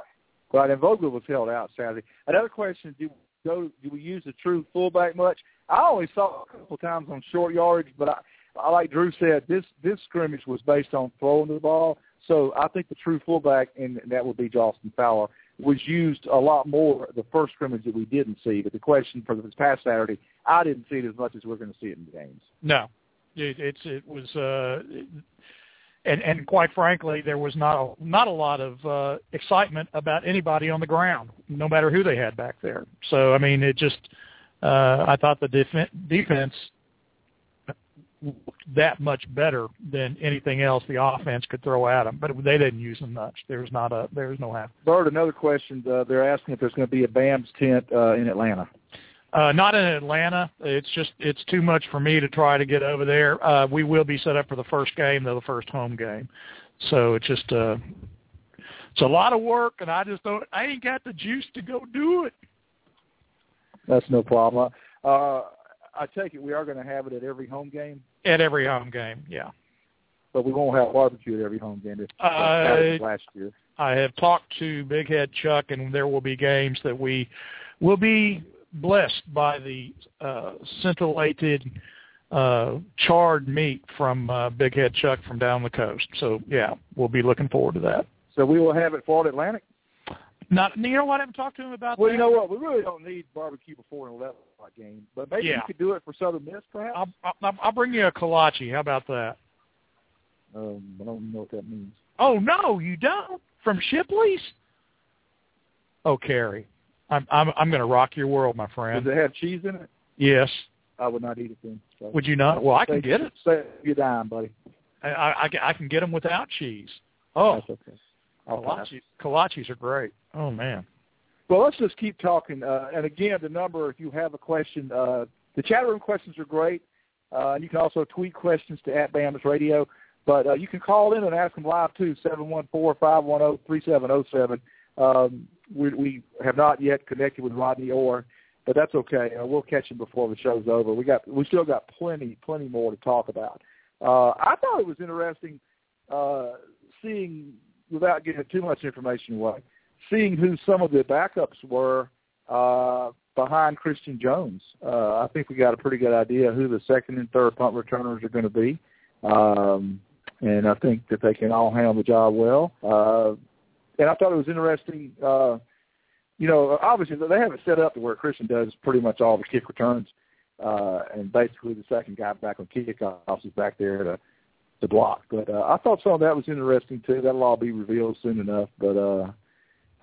Right, and Vogler was held out Saturday. Another question: Do go? Do we use the true fullback much? I only saw a couple times on short yardage, but I, I like Drew said, this this scrimmage was based on throwing the ball. So I think the true fullback, and that would be Jalston Fowler, was used a lot more the first scrimmage that we didn't see. But the question for this past Saturday, I didn't see it as much as we're going to see it in the games. No, it, it's it was, uh, and and quite frankly, there was not a, not a lot of uh, excitement about anybody on the ground, no matter who they had back there. So I mean, it just uh, I thought the def- defense that much better than anything else the offense could throw at them, but they didn't use them much. There's not a there's no half. Bird, another question. Uh, they're asking if there's going to be a BAMS tent uh, in Atlanta. Uh, not in Atlanta. It's just it's too much for me to try to get over there. Uh, we will be set up for the first game, though the first home game. So it's just uh, it's a lot of work, and I just don't. I ain't got the juice to go do it. That's no problem. Uh, I take it we are going to have it at every home game. At every home game, yeah. But we won't have barbecue at every home game. If, Uh, last year. I have talked to Big Head Chuck, and there will be games that we will be blessed by the uh, scintillated uh, charred meat from uh, Big Head Chuck from down the coast. So yeah, we'll be looking forward to that. So we will have it Florida Atlantic. Not, you know what? I haven't talked to him about Well, that. you know what? We really don't need barbecue before an 11 o'clock game, but maybe Yeah. you could do it for Southern Miss, perhaps. I'll, I'll, I'll bring you a kolache. How about that? Um, I don't know what that means. Oh no, you don't from Shipley's. Oh, Cary, I'm I'm I'm going to rock your world, my friend. Does it have cheese in it? Yes. I would not eat it then. So. Would you not? Well, I can get it. Save your dime, buddy. I, I, I can- get them without cheese. Oh, That's okay. I'll kolaches, kolaches are great. Oh man. Well, let's just keep talking. Uh, and again, the number, if you have a question, uh, the chat room questions are great. Uh, and you can also tweet questions to at BAMS Radio. But uh, you can call in and ask them live too, seven one four five one zero three seven zero seven. Um, we, we have not yet connected with Rodney Orr, but that's okay. Uh, we'll catch him before the show's over. We got we still got plenty plenty more to talk about. Uh, I thought it was interesting uh, seeing, without getting too much information away, seeing who some of the backups were uh, behind Christion Jones. Uh, I think we got a pretty good idea who the second and third punt returners are going to be. Um, and I think that they can all handle the job well. Uh, and I thought it was interesting. Uh, you know, obviously they have it set up to where Christian does pretty much all the kick returns, uh, and basically the second guy back on kickoffs is back there to to block. But uh, I thought some of that was interesting too. That'll all be revealed soon enough. But uh,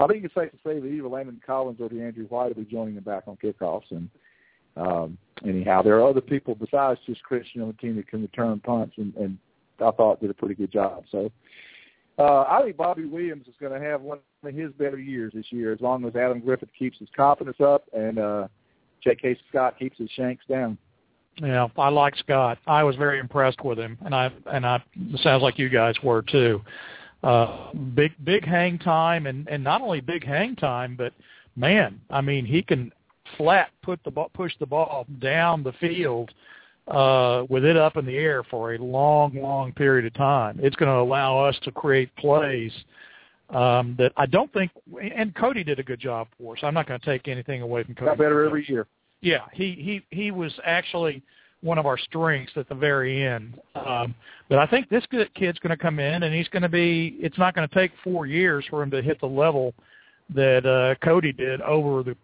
I think it's safe to say that either Landon Collins or DeAndrew White will be joining them back on kickoffs. And um, anyhow, there are other people besides just Christion on the team that can return punts, and, and I thought did a pretty good job. So uh, I think Bobby Williams is going to have one of his better years this year, as long as Adam Griffith keeps his confidence up and uh, J.K. Scott keeps his shanks down. Yeah, I like Scott. I was very impressed with him, and I and I it sounds like you guys were too. Uh, big big hang time, and and not only big hang time, but man, I mean he can flat put the ball, push the ball down the field uh, with it up in the air for a long long period of time. It's going to allow us to create plays um, that I don't think. And Cody did a good job for us. I'm not going to take anything away from Cody. Got better every year. Yeah, he he he was actually one of our strengths at the very end. Um, but I think this good kid's going to come in, and he's going to be. It's not going to take four years for him to hit the level that uh, Cody did over the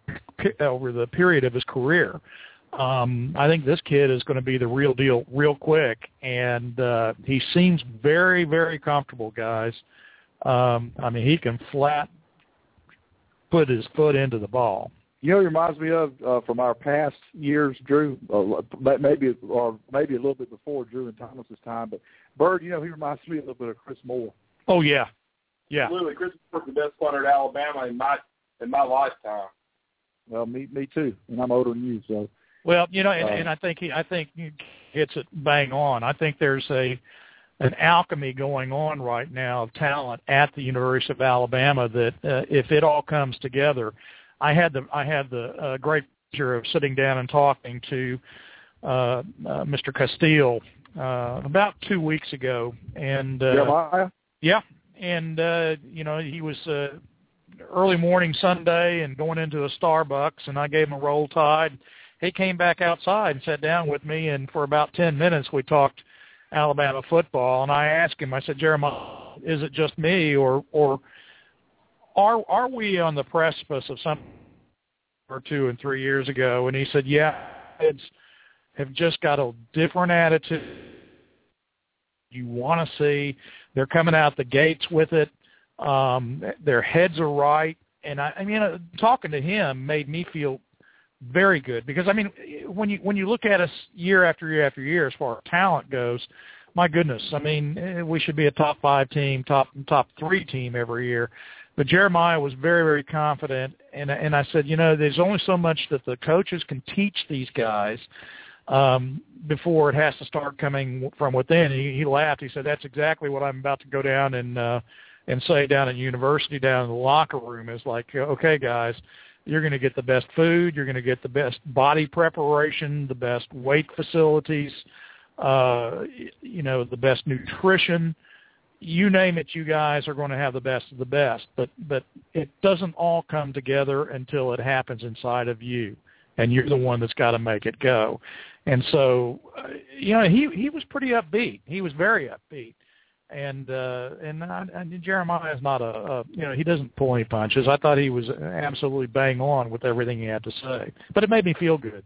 over the period of his career. Um, I think this kid is going to be the real deal, real quick, and uh, he seems very, very comfortable, guys. Um, I mean, he can flat put his foot into the ball. You know, he reminds me of uh, from our past years, Drew. Uh, maybe or maybe a little bit before Drew and Thomas's time, but Bird. You know, he reminds me a little bit of Chris Mohr. Oh yeah, yeah. Absolutely, Chris was the best punter at Alabama in my in my lifetime. Well, me me too, and I'm older than you, so Well, you know, and, Uh, and I think he, I think he hits it bang on. I think there's a an alchemy going on right now of talent at the University of Alabama that uh, if it all comes together, I had the I had the uh, great pleasure of sitting down and talking to uh, uh, Mr. Castille uh, about two weeks ago, and uh, Jeremiah. yeah, and uh, you know he was uh, early morning Sunday and going into a Starbucks, and I gave him a roll tide. He came back outside and sat down with me, and for about ten minutes we talked Alabama football. And I asked him, I said, Jeremiah, is it just me, or or are are we on the precipice of something or two and three years ago? And he said, yeah, kids have just got a different attitude you want to see. They're coming out the gates with it. Um, their heads are right, and I, I mean, uh, talking to him made me feel very good because I mean, when you when you look at us year after year after year as far as talent goes, my goodness, I mean, eh, we should be a top five team, top top three team every year. But Jeremiah was very, very confident, and and I said, you know, there's only so much that the coaches can teach these guys um, before it has to start coming from within. He, he laughed. He said, "That's exactly what I'm about to go down and uh, and say down at university, down in the locker room. Is like, okay, guys." You're going to get the best food. You're going to get the best body preparation, the best weight facilities, uh, you know, the best nutrition. You name it, you guys are going to have the best of the best. But but it doesn't all come together until it happens inside of you, and you're the one that's got to make it go. And so, uh, you know, he he was pretty upbeat. He was very upbeat and uh and I, I Jeremiah is not a, a you know he doesn't pull any punches. I thought he was absolutely bang on with everything he had to say, but it made me feel good.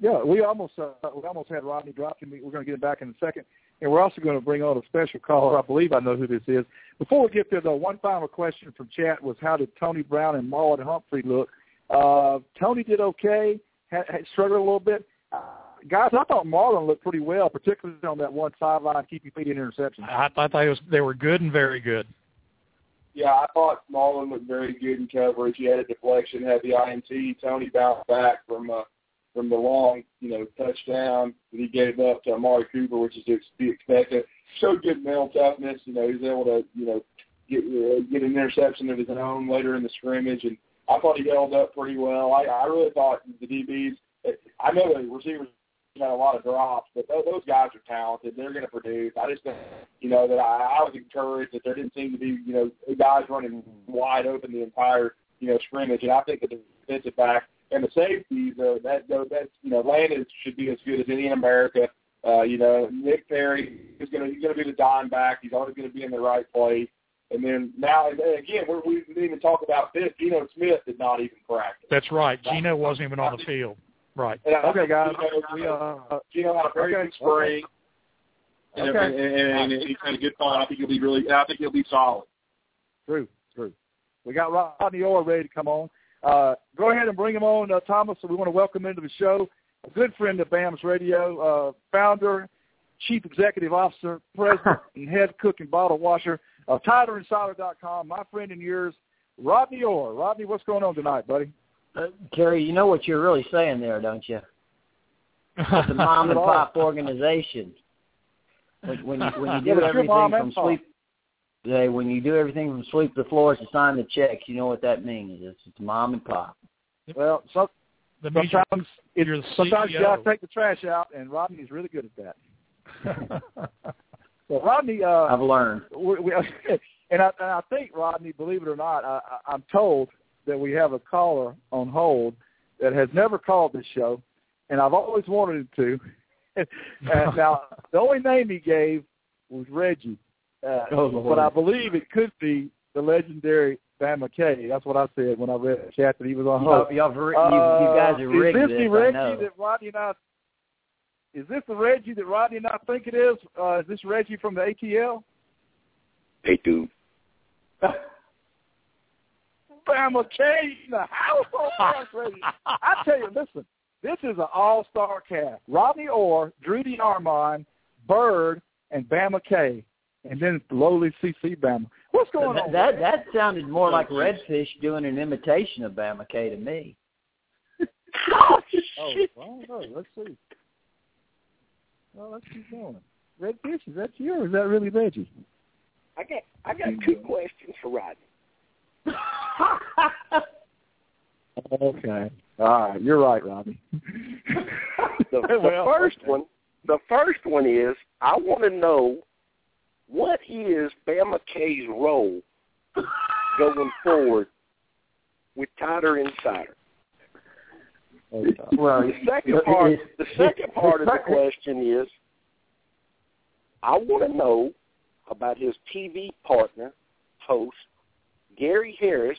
Yeah, we almost uh, we almost had Rodney dropping. We're going to get him back in a second, and we're also going to bring on a special caller. I believe I know who this is. Before we get there, though, one final question from chat was how did Tony Brown and Marlon Humphrey look? Uh, Tony did okay, had, had struggled a little bit. Uh, guys, I thought Marlon looked pretty well, particularly on that one sideline keep your feet in interception. I, I thought it was, they were good and very good. Yeah, I thought Marlon looked very good in coverage. He had a deflection, had the INT. Tony bounced back from uh, from the long, you know, touchdown that he gave up to Amari Cooper, which is to be expected. Showed good mental toughness. You know, he was able to, you know, get uh, get an interception of his own later in the scrimmage, and I thought he held up pretty well. I, I really thought the DBs. I know the receivers had a lot of drops, but those, those guys are talented. They're going to produce. I just think, you know, that I, I was encouraged that there didn't seem to be, you know, guys running wide open the entire, you know, scrimmage. And I think the defensive back and the safeties, uh, that that you know, Landon should be as good as any in America. Uh, you know, Nick Perry is going to he's going to be the dime back. He's always going to be in the right place. And then now, and again, we're, we didn't even talk about this. Geno Smith did not even practice. That's right. Geno wasn't even on the field. Right. And okay, guys. Geno, we, uh, Geno had a very okay. good spring. Okay. And, and, and he's had a good fun. I think he'll be really. I think he'll be solid. True, true. We got Rodney Orr ready to come on. Uh, go ahead and bring him on, uh, Thomas. We want to welcome into the show a good friend of BAMS Radio, uh, founder, chief executive officer, president, and head cook and bottle washer of TiderInsider.com. My friend and yours, Rodney Orr. Rodney, what's going on tonight, buddy? Uh, Cary, you know what you're really saying there, don't you? It's a mom and pop organization. When, when you when you do Yeah, but your mom everything from pop. sweep, say when you do everything from sweep the floors to sign the checks, you know what that means. It's, it's mom and pop. Well, so, The sometimes you're, you're the sometimes you got to take the trash out, and Rodney's really good at that. So Rodney, uh, I've learned. we, we, and I, and I think Rodney, believe it or not, I, I, I'm told that we have a caller on hold that has never called this show, and I've always wanted him to. and now, the only name he gave was Reggie, uh, Oh, but I believe it could be the legendary Bama K. That's what I said when I read the chat that he was on Y'all, y'all, you, you guys are rigged Uh, is this the this, I Reggie that Rodney and I? Is this the Reggie that Rodney and I think it is? Uh, is this Reggie from the ATL? Hey, dude. Bama K in the house. I tell you, listen, this is an all-star cast. Rodney Orr, Drew DeArmond, Bird, and Bama K, and then lowly CC Bama. What's going that, on? that that sounded more like oh, Redfish doing an imitation of Bama K to me. oh, oh well, no, let's see. Well, let's keep going. Red Fish, is that you or is that really Reggie? I got I got two questions for Rodney. Okay. All right, you're right, Robbie. The, the Well, first okay. one, the first one is I want to know what is Bama K's role going forward with TiderInsider. Well, The second part, the second part of the question is, I want to know about his TV partner, host Gary Harris,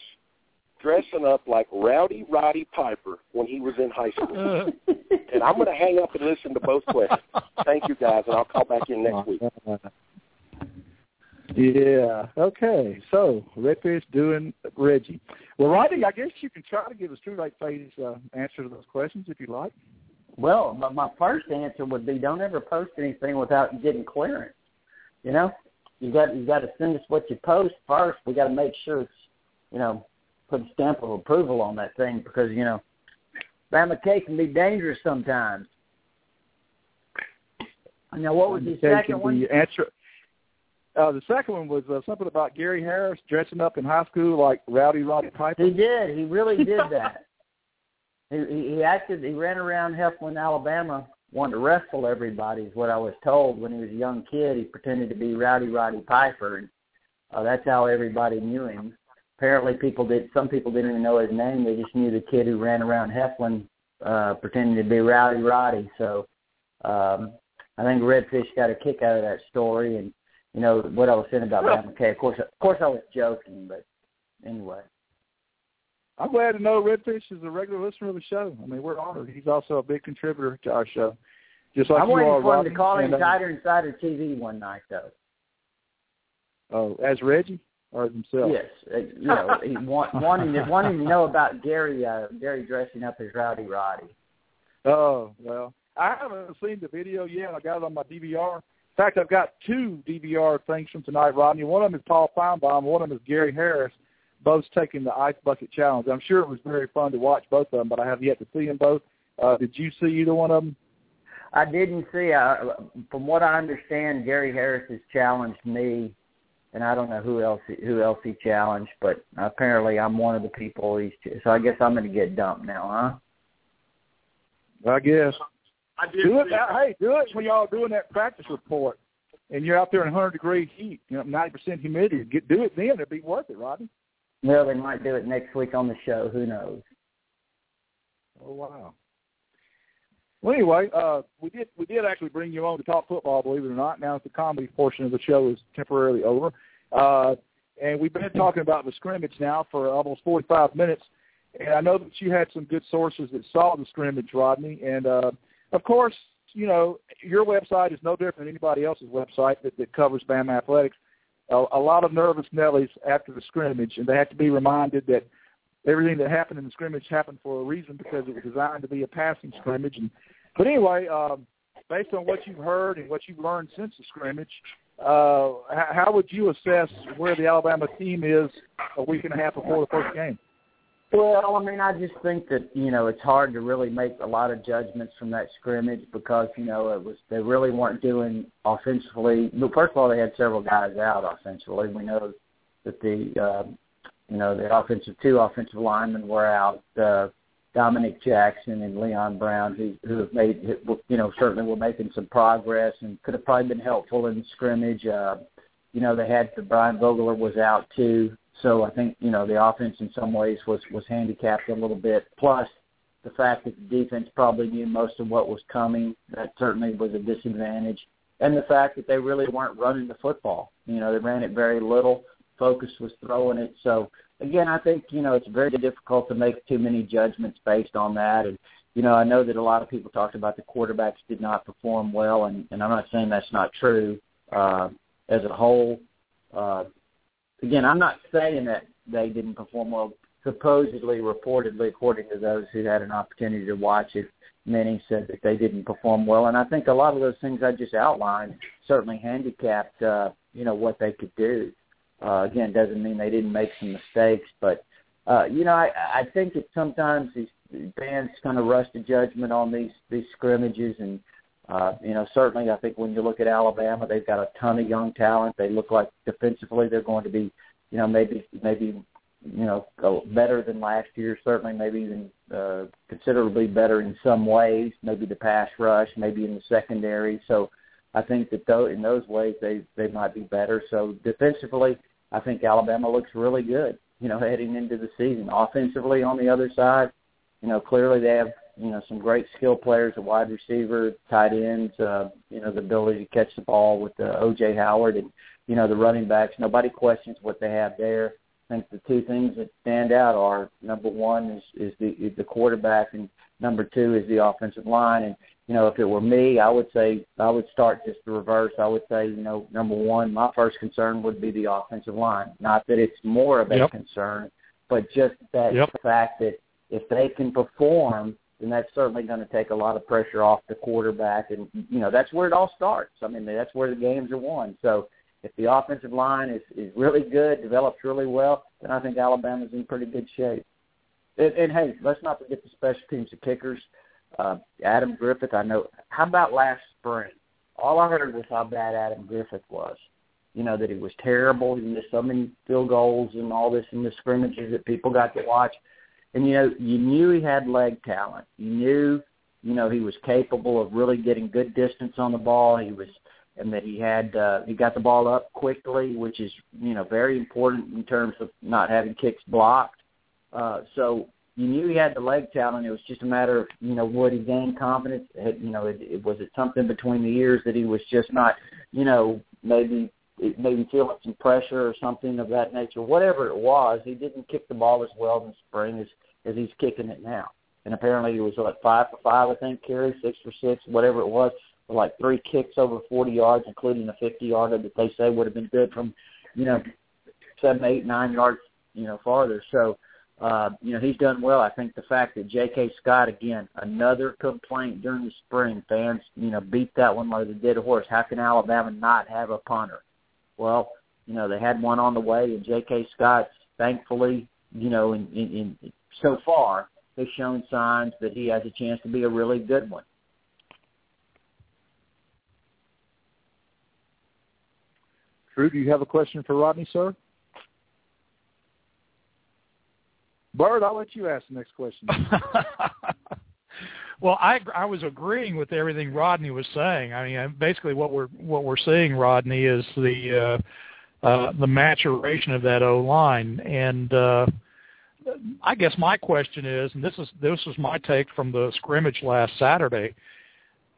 dressing up like Rowdy Roddy Piper when he was in high school. and I'm going to hang up and listen to both questions. Thank you guys, and I'll call back in next week. Yeah. Okay. So Redfish doing Reggie. Well, Rodney, I guess you can try to give a straight face uh, answer to those questions if you like. Well, my, my first answer would be don't ever post anything without getting clearance. You know, you got you got to send us what you post first. We got to make sure it's you know, put a stamp of approval on that thing because you know, Bama K can be dangerous sometimes. Now, what was the second one? The answer. Uh, the second one was uh, something about Gary Harris dressing up in high school like Rowdy Roddy Piper. He did. He really did that. he, he acted. He ran around Heflin, Alabama, wanted to wrestle everybody. Is what I was told when he was a young kid. He pretended to be Rowdy Roddy Piper, and uh, that's how everybody knew him. Apparently, people did. Some people didn't even know his name. They just knew the kid who ran around Heflin, uh, pretending to be Rowdy Roddy. So, um, I think Redfish got a kick out of that story, and you know what I was saying about Matt McKay. Of course, of course, I was joking, but anyway. I'm glad to know Redfish is a regular listener of the show. I mean, we're honored. He's also a big contributor to our show, just like I'm you waiting are, for him to call And, uh, Insider Insider TV one night, though. Oh, as Reggie or himself? Yes, uh, you know, he want, wanting to wanting to know about Gary uh, Gary dressing up as Rowdy Roddy. Oh well, I haven't seen the video yet. I got it on my DVR. In fact, I've got two DVR things from tonight, Rodney. One of them is Paul Finebaum. One of them is Gary Harris, both taking the ice bucket challenge. I'm sure it was very fun to watch both of them, but I have yet to see them both. Uh, did you see either one of them? I didn't see. Uh, from what I understand, Gary Harris has challenged me, and I don't know who else who else he challenged, but apparently I'm one of the people he's. So I guess I'm going to get dumped now, huh? I guess. I did Do it. Now, hey, do it when y'all doing that practice report, and you're out there in 100 degree heat, you know, 90% humidity. Get do it then. It'd be worth it, Rodney. Well, they might do it next week on the show. Who knows? Oh wow. Well, anyway, uh, we did we did actually bring you on to talk football, believe it or not. Now that the comedy portion of the show is temporarily over, uh, and we've been talking about the scrimmage now for almost 45 minutes. And I know that you had some good sources that saw the scrimmage, Rodney. And uh, of course, you know your website is no different than anybody else's website that, that covers Bama athletics. A, a lot of nervous Nellies after the scrimmage, and they have to be reminded that everything that happened in the scrimmage happened for a reason because it was designed to be a passing scrimmage. And but anyway, um, based on what you've heard and what you've learned since the scrimmage, uh, how, how would you assess where the Alabama team is a week and a half before the first game? Well, I mean, I just think that you know it's hard to really make a lot of judgments from that scrimmage because you know it was they really weren't doing offensively. Well, first of all, they had several guys out offensively. We know that the uh, you know the offensive two offensive linemen were out. Uh, Dominick Jackson and Leon Brown, who who have made you know certainly were making some progress and could have probably been helpful in the scrimmage. Uh, you know they had the Brian Vogler was out too, so I think you know the offense in some ways was was handicapped a little bit. Plus the fact that the defense probably knew most of what was coming, that certainly was a disadvantage. And the fact that they really weren't running the football. You know, they ran it very little. Focus was throwing it. So again, I think you know it's very difficult to make too many judgments based on that. And you know, I know that a lot of people talked about the quarterbacks did not perform well, and, and I'm not saying that's not true uh, as a whole. Uh, again, I'm not saying that they didn't perform well. Supposedly, reportedly, according to those who had an opportunity to watch it, many said that they didn't perform well, and I think a lot of those things I just outlined certainly handicapped, uh, you know, what they could do. Uh, again, doesn't mean they didn't make some mistakes, but uh, you know, I, I think that sometimes these fans kind of rush to judgment on these these scrimmages, and uh, you know, certainly I think when you look at Alabama, they've got a ton of young talent. They look like defensively they're going to be, you know, maybe maybe you know better than last year. Certainly, maybe even uh, considerably better in some ways. Maybe the pass rush, maybe in the secondary. So I think that though in those ways they they might be better. So defensively, I think Alabama looks really good. You know, heading into the season. Offensively, on the other side, you know, clearly they have you know some great skill players, a wide receiver, tight ends. Uh, you know, the ability to catch the ball with uh, O.J. Howard and you know the running backs. Nobody questions what they have there. I think the two things that stand out are number one is, is the is the quarterback, and number two is the offensive line. And you know, if it were me, I would say I would start just the reverse. I would say, you know, number one, my first concern would be the offensive line. Not that it's more of a Yep. concern, but just that Yep. fact that if they can perform, then that's certainly going to take a lot of pressure off the quarterback. And you know, that's where it all starts. I mean, that's where the games are won. So if the offensive line is is really good, develops really well, then I think Alabama's in pretty good shape. And, and hey, let's not forget the special teams, the kickers. Uh, Adam Griffith, I know. How about last spring? All I heard was how bad Adam Griffith was. You know that he was terrible. He missed so many field goals and all this in the scrimmages that people got to watch. And you know, you knew he had leg talent. You knew, you know, he was capable of really getting good distance on the ball. He was and that he had uh, he got the ball up quickly, which is you know very important in terms of not having kicks blocked. Uh, so you knew he had the leg talent. It was just a matter of you know would he gain confidence? Had, you know, it, it, was it something between the ears that he was just not you know maybe maybe feeling some pressure or something of that nature. Whatever it was, he didn't kick the ball as well in the spring as as he's kicking it now. And apparently he was what five for five, I think, carry six for six, whatever it was like three kicks over 40 yards, including a 50 yarder that they say would have been good from, you know, seven, eight, nine yards, you know, farther. So, uh, you know, he's done well. I think the fact that J.K. Scott, again, another complaint during the spring, fans, you know, beat that one like a horse. How can Alabama not have a punter? Well, you know, they had one on the way, and J.K. Scott, thankfully, you know, in, in, in so far, has shown signs that he has a chance to be a really good one. Drew, do you have a question for Rodney, sir? Bird, I'll let you ask the next question. well, I I was agreeing with everything Rodney was saying. I mean, basically what we're what we're seeing, Rodney, is the uh, uh, the maturation of that O line, and uh, I guess my question is, and this is this was my take from the scrimmage last Saturday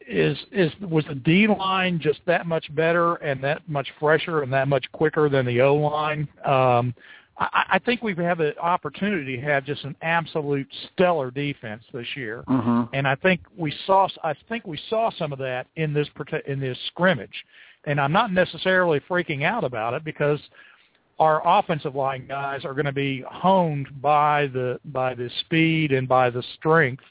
is is was the D line just that much better and that much fresher and that much quicker than the O line? Um, I, I think we have the opportunity to have just an absolute stellar defense this year, mm-hmm. and I think we saw I think we saw some of that in this in this scrimmage, and I'm not necessarily freaking out about it because our offensive line guys are going to be honed by the by the speed and by the strength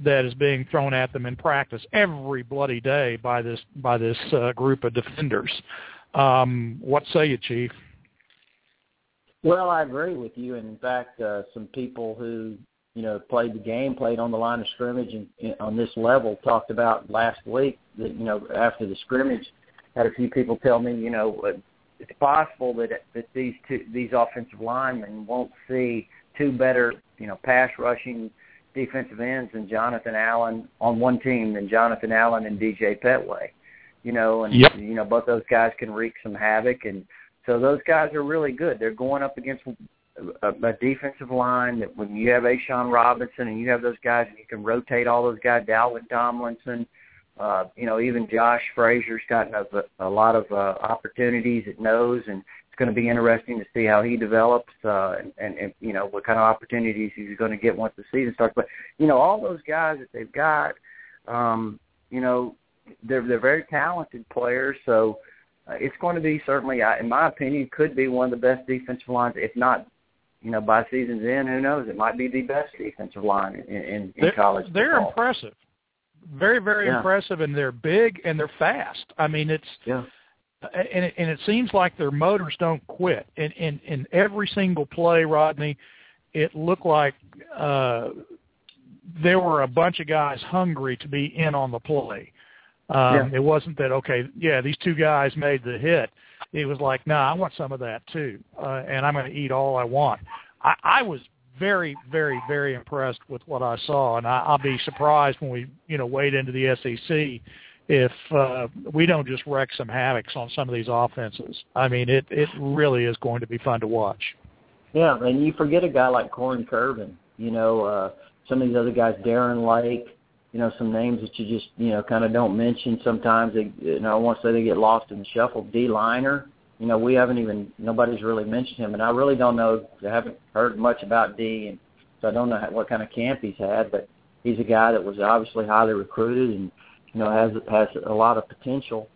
that is being thrown at them in practice every bloody day by this by this uh, group of defenders. Um, what say you, Chief? Well, I agree with you. And in fact, uh, some people who you know played the game, played on the line of scrimmage, and, and on this level, talked about last week that you know after the scrimmage, had a few people tell me, you know, it's possible that that these two these offensive linemen won't see two better, you know, pass rushing defensive ends than Jonathan Allen on one team than Jonathan Allen and DJ Pettway. You know, and yep. you know both those guys can wreak some havoc, and so those guys are really good. They're going up against a, a defensive line that when you have A'Shawn Robinson and you have those guys, and you can rotate all those guys. Dalvin Tomlinson, uh, you know, even Josh Frazier's gotten a, a lot of uh, opportunities at nose, and it's going to be interesting to see how he develops uh, and, and you know what kind of opportunities he's going to get once the season starts. But you know all those guys that they've got, um, you know, they're they're very talented players. So uh, it's going to be certainly, in my opinion, could be one of the best defensive lines, if not. You know, by season's end, who knows? It might be the best defensive line in, in, in they're, college. They're football. impressive, very, very yeah. impressive, and they're big and they're fast. I mean, it's yeah and it, and it seems like their motors don't quit. In in in every single play, Rodney, it looked like uh, there were a bunch of guys hungry to be in on the play. Um, yeah. It wasn't that okay. Yeah, these two guys made the hit. It was like, nah, I want some of that too, uh, and I'm going to eat all I want. I, I was very, very, very impressed with what I saw, and I, I'll be surprised when we, you know, wade into the SEC if uh, we don't just wreck some havocs on some of these offenses. I mean, it it really is going to be fun to watch. Yeah, and you forget a guy like Korren Kirven. You know, uh, some of these other guys, Darren Lake. You know, some names that you just you know kind of don't mention. Sometimes they, you know, I want to say they get lost in the shuffle. D. Liner. You know, we haven't even nobody's really mentioned him, and I really don't know. I haven't heard much about D, and so I don't know what kind of camp he's had. But he's a guy that was obviously highly recruited and you know, has has a lot of potential.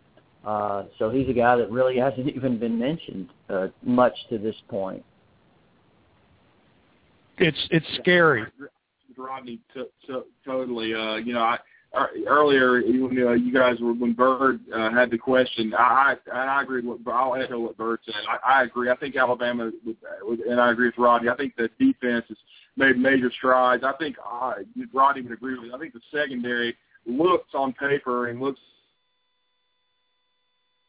Uh, so he's a guy that really hasn't even been mentioned uh, much to this point. It's it's scary. Rodney, t- t- totally. Uh, you know, I earlier when uh, you guys were when Bird uh, had the question, I I, I agree with I'll echo what Bird said. I, I agree. I think Alabama, with, and I agree with Rodney. I think the defense has made major strides. I think uh, Rodney would agree with. Me. I think the secondary looks on paper and looks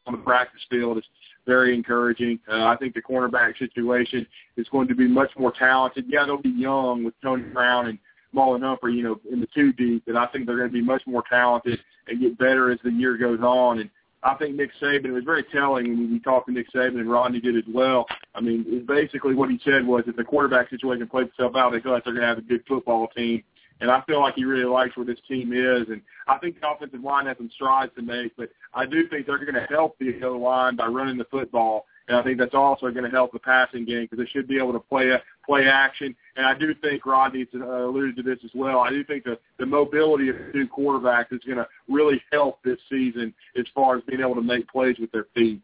on the practice field is very encouraging. Uh, I think the cornerback situation is going to be much more talented. Yeah, they'll be young with Tony Brown and Marlon Humphrey, you know, in the two deep, but I think they're going to be much more talented and get better as the year goes on. And I think Nick Saban, it was very telling when we talked to Nick Saban and Rodney did as well. I mean, basically what he said was if the quarterback situation plays itself out, they feel like they're going to have a good football team. And I feel like he really likes where this team is. And I think the offensive line has some strides to make, but I do think they're going to help the O line by running the football. And I think that's also going to help the passing game because they should be able to play a, play action. And I do think Rodney uh, alluded to this as well. I do think the, the mobility of the two quarterbacks is going to really help this season as far as being able to make plays with their feet.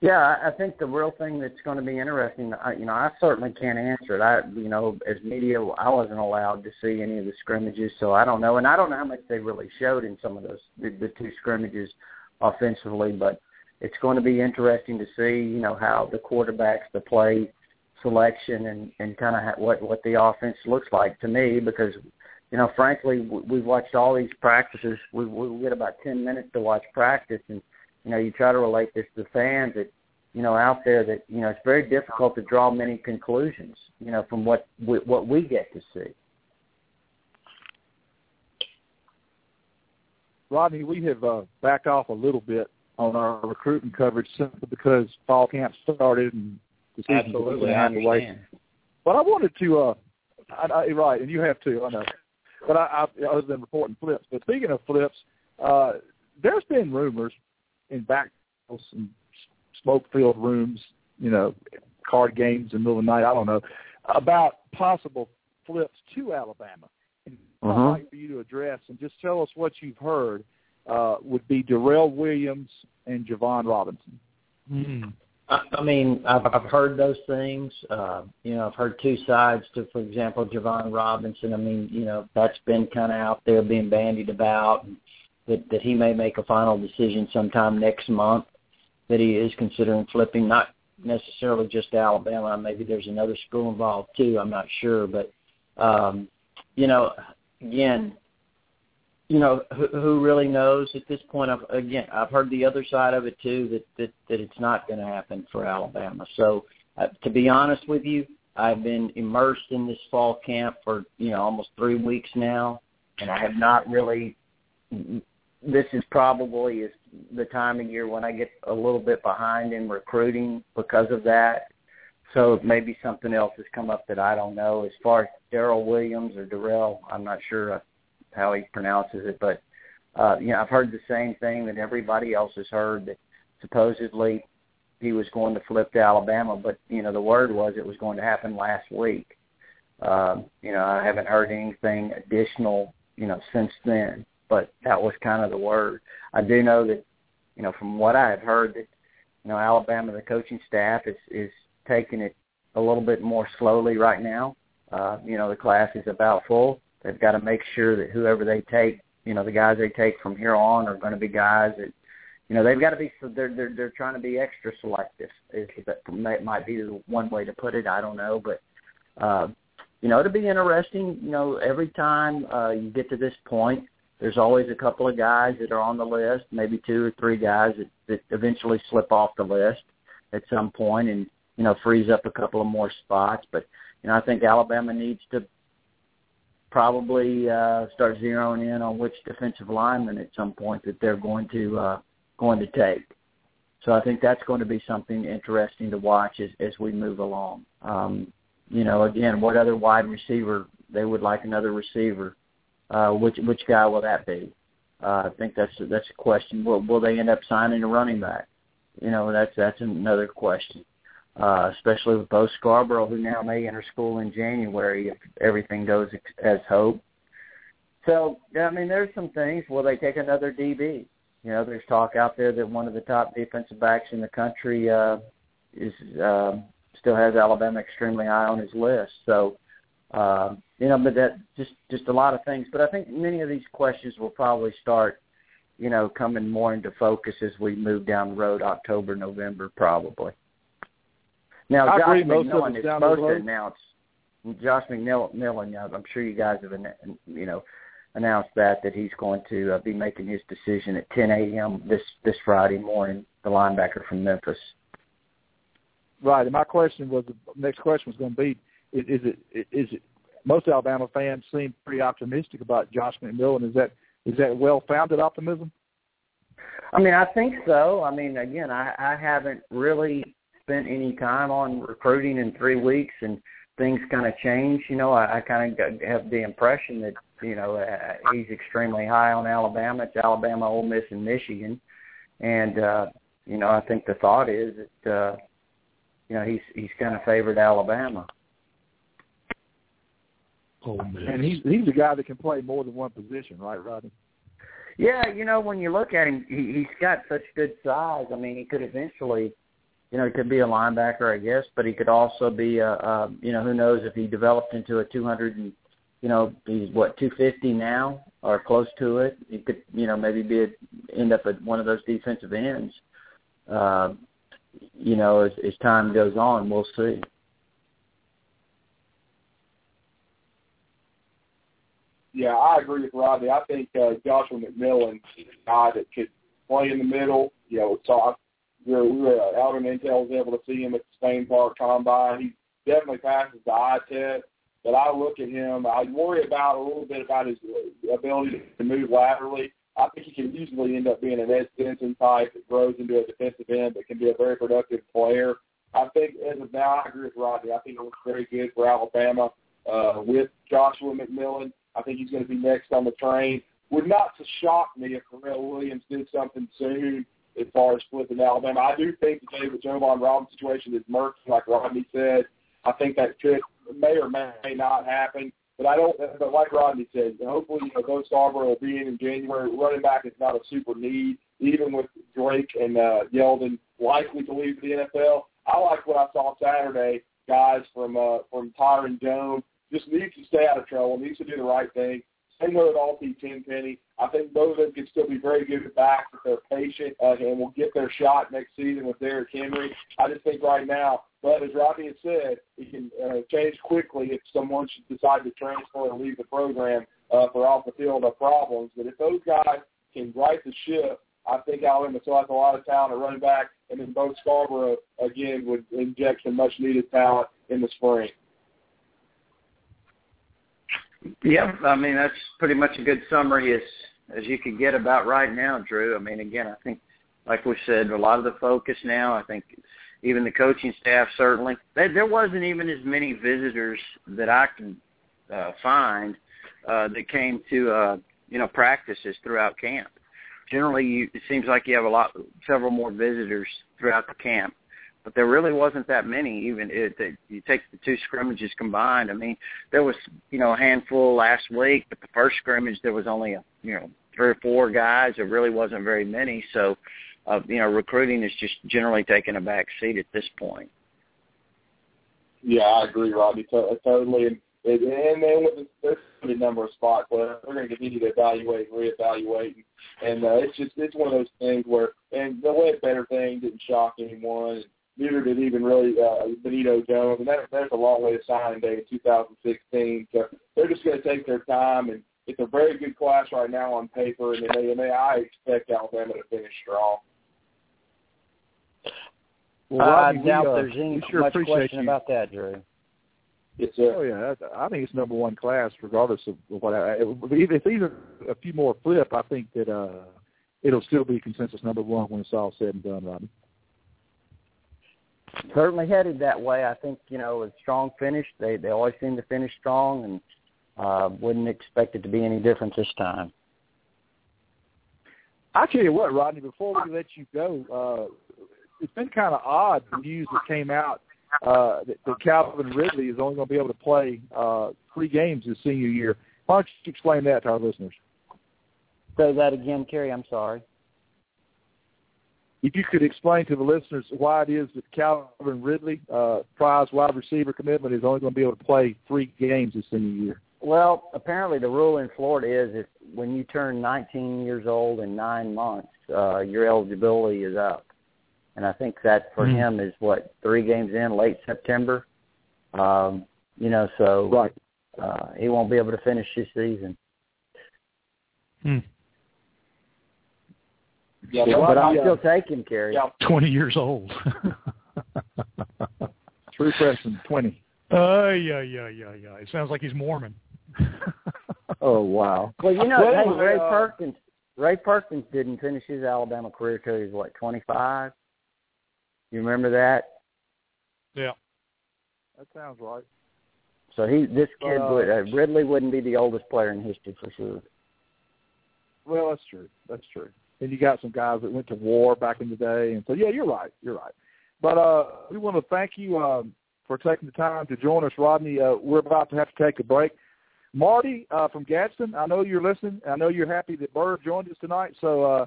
Yeah, I think the real thing that's going to be interesting, you know, I certainly can't answer it. I, you know, as media, I wasn't allowed to see any of the scrimmages, so I don't know, and I don't know how much they really showed in some of those the two scrimmages offensively, but it's going to be interesting to see, you know, how the quarterbacks, the play selection, and and kind of what what the offense looks like to me, because you know, frankly, we've watched all these practices. We we get about ten minutes to watch practice, and you know, you try to relate this to fans that, you know, out there that, you know, it's very difficult to draw many conclusions, you know, from what we, what we get to see. Rodney, we have uh, backed off a little bit on our recruiting coverage simply because fall camp started and the season Absolutely, I understand. But I wanted to, uh, I, I, right, and you have to, I know. But I, I, other than reporting flips, but speaking of flips, uh, there's been rumors in back and smoke-filled rooms, you know, card games in the middle of the night. I don't know about possible flips to Alabama. And uh-huh. I'd like for you to address and just tell us what you've heard. Uh, would be Darrell Williams and Javon Robinson. Mm. I, I mean, I've, I've heard those things. Uh, you know, I've heard two sides to, for example, Javon Robinson. I mean, you know, that's been kind of out there being bandied about. And, that, that he may make a final decision sometime next month that he is considering flipping, not necessarily just Alabama. Maybe there's another school involved too. I'm not sure, but um, you know, again, you know, who, who really knows at this point? I've, again, I've heard the other side of it too that that, that it's not going to happen for Alabama. So, uh, to be honest with you, I've been immersed in this fall camp for you know almost three weeks now, and I have not really this is probably is the time of year when I get a little bit behind in recruiting because of that. So maybe something else has come up that I don't know. As far as Daryl Williams or Darrell, I'm not sure how he pronounces it, but uh, you know, I've heard the same thing that everybody else has heard that supposedly he was going to flip to Alabama, but you know, the word was it was going to happen last week. Um, you know, I haven't heard anything additional, you know, since then but that was kind of the word. I do know that, you know, from what I have heard, that you know Alabama, the coaching staff is is taking it a little bit more slowly right now. Uh, you know, the class is about full. They've got to make sure that whoever they take, you know, the guys they take from here on are going to be guys that, you know, they've got to be. They're they're they're trying to be extra selective. Is that might be one way to put it. I don't know, but. Uh, you know, it'll be interesting. You know, every time uh, you get to this point, there's always a couple of guys that are on the list, maybe two or three guys that, that eventually slip off the list at some point and, you know, frees up a couple of more spots. But, you know, I think Alabama needs to probably uh, start zeroing in on which defensive lineman at some point that they're going to uh, going to take. So I think that's going to be something interesting to watch as, as we move along. Um, you know, again, what other wide receiver they would like another receiver uh, which which guy will that be? Uh, I think that's that's a question. Will will they end up signing a running back? You know, that's that's another question. Uh, especially with Bo Scarborough, who now may enter school in January if everything goes as hoped. So, I mean, there's some things. Will they take another DB? You know, there's talk out there that one of the top defensive backs in the country uh, is uh, still has Alabama extremely high on his list. So, uh, you know, but that just just a lot of things. But I think many of these questions will probably start, you know, coming more into focus as we move down the road, October, November, probably. Now, I Josh McMillon is supposed to announce. Josh McMillon, I'm sure you guys have, you know, announced that that he's going to uh, be making his decision at 10 a.m. this this Friday morning. The linebacker from Memphis. Right. And my question was, the next question was going to be, is, is it is it most Alabama fans seem pretty optimistic about Josh McMillon? Is that is that well founded optimism? I mean, I think so. I mean, again, I, I haven't really spent any time on recruiting in three weeks, and things kind of change. You know, I, I kind of have the impression that you know uh, he's extremely high on Alabama. It's Alabama, Ole Miss, and Michigan, and uh, you know, I think the thought is that uh, you know he's he's kind of favored Alabama. Ole Miss. And he's he's a guy that can play more than one position, right, Rodney? Yeah, you know, when you look at him, he, he's got such good size. I mean, he could eventually, you know, he could be a linebacker, I guess, but he could also be a, a you know, who knows if he developed into a 200 and, you know, he's what 250 now or close to it. He could, you know, maybe be a, end up at one of those defensive ends. Uh, you know, as, as time goes on, we'll see. Yeah, I agree with Rodney. I think uh, Joshua McMillon is a guy that could play in the middle. You know, so we were, we were out in Intel was able to see him at the Spain Park Combine. He definitely passes the eye test. But I look at him, I worry about a little bit about his ability to move laterally. I think he can easily end up being an Ed Stinson type that grows into a defensive end that can be a very productive player. I think as of now, I agree with Rodney. I think it looks very good for Alabama uh, with Joshua McMillon. I think he's going to be next on the train. Would not to shock me if Darrell Williams did something soon as far as flipping Alabama. I do think the David Jovan Robinson situation is murky, like Rodney said. I think that could may or may not happen. But I don't. But like Rodney said, hopefully, you know, Bo Scarborough will be in in January. Running back is not a super need, even with Drake and uh, Yeldon likely to leave the NFL. I like what I saw Saturday. Guys from uh, from Tyren Jones just needs to stay out of trouble. Needs to do the right thing. Same way with Altee Tenpenny. I think both of them can still be very good backs if they're patient uh, and will get their shot next season with Derrick Henry. I just think right now, but as Rodney has said, it can uh, change quickly if someone should decide to transfer or leave the program uh, for off the field of problems. But if those guys can right the ship, I think Alabama still has a lot of talent at running back, and then both Scarborough again would inject some much needed talent in the spring. Yep, I mean that's pretty much a good summary as as you could get about right now, Drew. I mean, again, I think like we said, a lot of the focus now. I think even the coaching staff certainly. There, there wasn't even as many visitors that I can uh, find uh, that came to uh, you know practices throughout camp. Generally, you, it seems like you have a lot, several more visitors throughout the camp but there really wasn't that many. Even if you take the two scrimmages combined, I mean, there was you know a handful last week, but the first scrimmage there was only a you know three or four guys. There really wasn't very many. So, uh, you know, recruiting is just generally taking a back seat at this point. Yeah, I agree, Robbie, to- totally. And and and then with the, there's a number of spots where we're going to continue to evaluate, and reevaluate, and, and uh, it's just it's one of those things where and the way better thing didn't shock anyone. Neither did even really uh, Benito Jones, and that, that's a long way to signing day in 2016. So they're just going to take their time, and it's a very good class right now on paper, and they, and they, I expect Alabama to finish strong. Well, Rodney, I we, doubt uh, there's any sure much question you. about that, Drew. Yes, sir. Oh yeah, that- I think it's number one class, regardless of what. I, if it's even a few more flip, I think that uh, it'll still be consensus number one when it's all said and done, Rodney. Certainly headed that way. I think you know a strong finish. They they always seem to finish strong, and uh, wouldn't expect it to be any different this time. I tell you what, Rodney. Before we let you go, uh, it's been kind of odd the news that came out uh, that, that Calvin Ridley is only going to be able to play uh, three games his senior year. Why don't you explain that to our listeners? Say that again, Cary. I'm sorry. If you could explain to the listeners why it is that Calvin Ridley, uh, prize wide receiver commitment, is only going to be able to play three games his senior year. Well, apparently the rule in Florida is if when you turn 19 years old in nine months, uh, your eligibility is up. And I think that for Hmm. him is what three games in late September. Um, you know, so Right. uh, he won't be able to finish his season. Hmm. Yeah, Well, But I- I'll yeah. still taking him, Cary. Yeah. 20 years old. True Preston, 20. Oh, yeah, yeah, yeah, yeah. It sounds like he's Mormon. Oh, wow. Well, you know, Well, hey, Ray uh, Perkins. Ray Perkins didn't finish his Alabama career till he was what 25. You remember that? Yeah. That sounds right. So he, this kid Uh, would uh, Ridley wouldn't be the oldest player in history for sure. Well, that's true. That's true. And you got some guys that went to war back in the day, and so yeah, you're right. You're right. But uh, we want to thank you um, for taking the time to join us, Rodney. Uh, we're about to have to take a break. Marty uh, from Gadsden, I know you're listening. I know you're happy that Bird joined us tonight. So uh,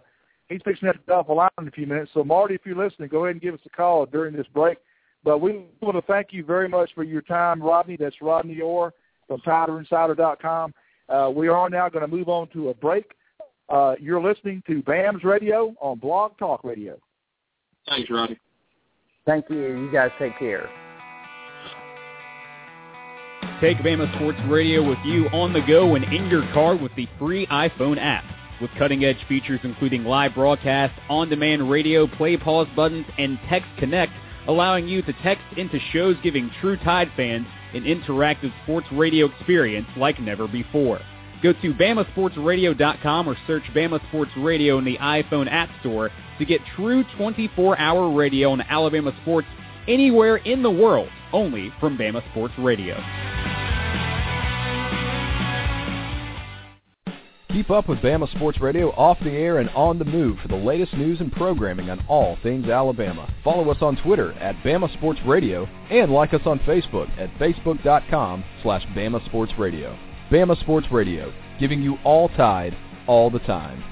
he's fixing to off the line in a few minutes. So Marty, if you're listening, go ahead and give us a call during this break. But we want to thank you very much for your time, Rodney. That's Rodney Orr from TiderInsider.com. Uh, we are now going to move on to a break. Uh, you're listening to BAMS Radio on Blog Talk Radio. Thanks, Rodney. Thank you. You guys take care. Take Bama Sports Radio with you on the go and in your car with the free iPhone app. With cutting-edge features including live broadcast, on-demand radio, play pause buttons, and Text Connect, allowing you to text into shows giving true Tide fans an interactive sports radio experience like never before. Go to BamaSportsRadio.com or search Bama Sports Radio in the iPhone App Store to get true 24-hour radio on Alabama sports anywhere in the world, only from Bama Sports Radio. Keep up with Bama Sports Radio off the air and on the move for the latest news and programming on all things Alabama. Follow us on Twitter at Bama Sports Radio and like us on Facebook at facebook.com slash Bama Sports Radio. Bama Sports Radio, giving you all tide, all the time.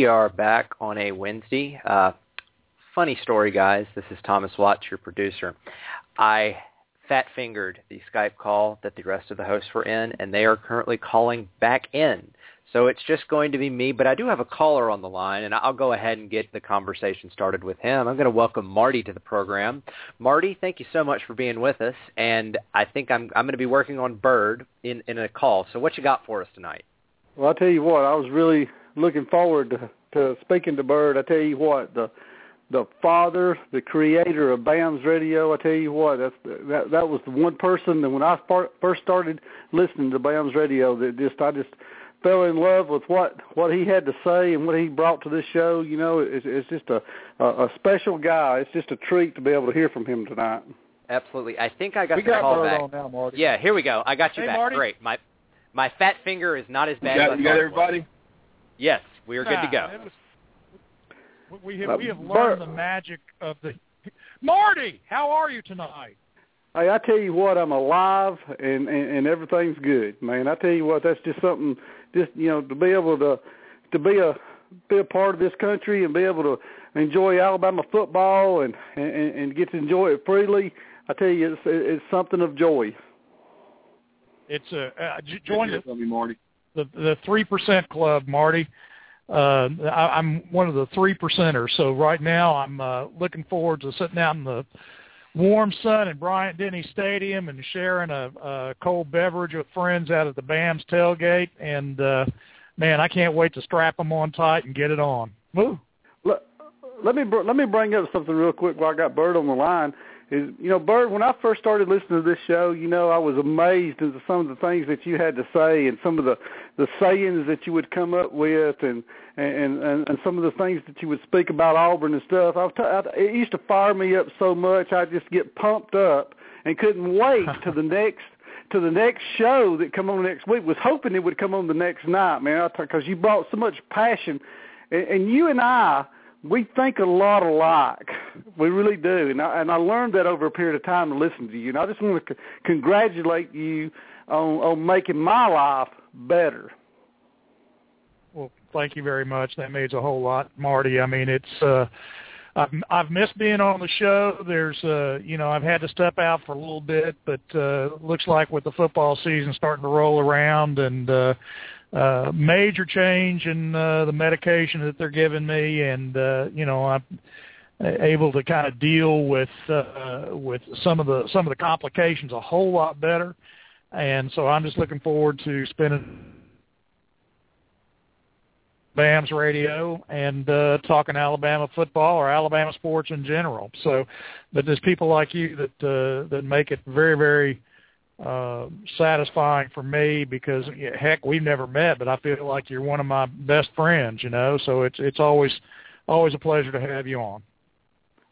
We are back on a Wednesday. Uh, funny story, guys. This is Thomas Watts, your producer. I fat-fingered the Skype call that the rest of the hosts were in, and they are currently calling back in. So it's just going to be me, but I do have a caller on the line, and I'll go ahead and get the conversation started with him. I'm going to welcome Marty to the program. Marty, thank you so much for being with us, and I think I'm I'm going to be working on Bird in in a call. So what you got for us tonight? Well, I'll tell you what, I was really looking forward to, to speaking to Bird. I tell you what, the the father, the creator of BAMS Radio. I tell you what, that's that that was the one person that when I first started listening to BAMS Radio, that just I just fell in love with what what he had to say and what he brought to this show. You know, it's, it's just a, a a special guy. It's just a treat to be able to hear from him tonight. Absolutely. I think I got we the got call Bird back. on now, Marty. Yeah, here we go. I got you Hey, back. Marty. Great. My my fat finger is not as bad You as got, I you got everybody? was. Yes, we are good to go. Nah, was- we have Uh, we have Bert- learned the magic of the. Marty, how are you tonight? Hey, I tell you what, I'm alive and, and and everything's good, man. I tell you what, that's just something. Just you know, to be able to to be a be a part of this country and be able to enjoy Alabama football and and, and get to enjoy it freely. I tell you, it's it's something of joy. It's a uh, j- join the Tell me, Marty. The the three percent club, Marty. Uh, I, I'm one of the three percenters. So right now, I'm uh, looking forward to sitting out in the warm sun in Bryant Denny Stadium and sharing a, a cold beverage with friends out at the BAMS tailgate. And uh, man, I can't wait to strap them on tight and get it on. Woo! Let, let me let me bring up something real quick while I got Bird on the line. Is you know, Bird, when I first started listening to this show, you know, I was amazed at some of the things that you had to say and some of the the sayings that you would come up with and and and, and some of the things that you would speak about Auburn and stuff. I, was t- I it used to fire me up so much, I just get pumped up and couldn't wait to the next to the next show that come on next week. Was hoping it would come on the next night, man, because you brought so much passion, and, and you and I we think a lot alike. We really do, and I, and I learned that over a period of time to listen to you. And I just want to c- congratulate you on on making my life better. Well, thank you very much. That means a whole lot, Marty. I mean, it's uh I've I've missed being on the show. There's uh you know, I've had to step out for a little bit, but uh looks like with the football season starting to roll around and uh uh major change in uh the medication that they're giving me and uh you know, I'm able to kind of deal with uh with some of the some of the complications a whole lot better. And so I'm just looking forward to spending BAMS radio and uh, talking Alabama football or Alabama sports in general. So, but there's people like you that uh, that make it very, very uh, satisfying for me because heck, we've never met, but I feel like you're one of my best friends. You know, so it's it's always always a pleasure to have you on.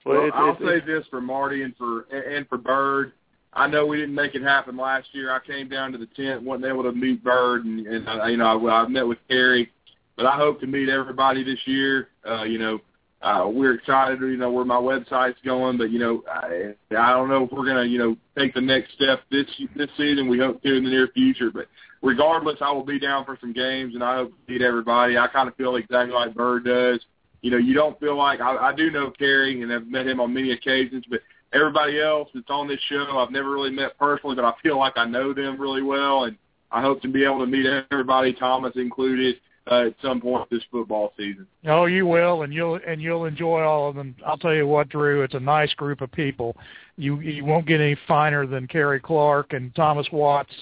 Well, it's- I'll it's- say this for Marty and for and for Bird. I know we didn't make it happen last year. I came down to the tent, wasn't able to meet Bird, and, and uh, you know I, I met with Cary, but I hope to meet everybody this year. Uh, you know, uh, we're excited. You know where my website's going, but you know I, I don't know if we're gonna you know take the next step this this season. We hope to in the near future, but regardless, I will be down for some games, and I hope to meet everybody. I kind of feel exactly like Bird does. You know, you don't feel like I, I do know Cary, and I've met him on many occasions, but everybody else that's on this show, I've never really met personally, but I feel like I know them really well, and I hope to be able to meet everybody, Thomas included, uh, at some point this football season. Oh, you will, and you'll and you'll enjoy all of them. I'll tell you what, Drew, it's a nice group of people. You you won't get any finer than Cary Clark and Thomas Watts.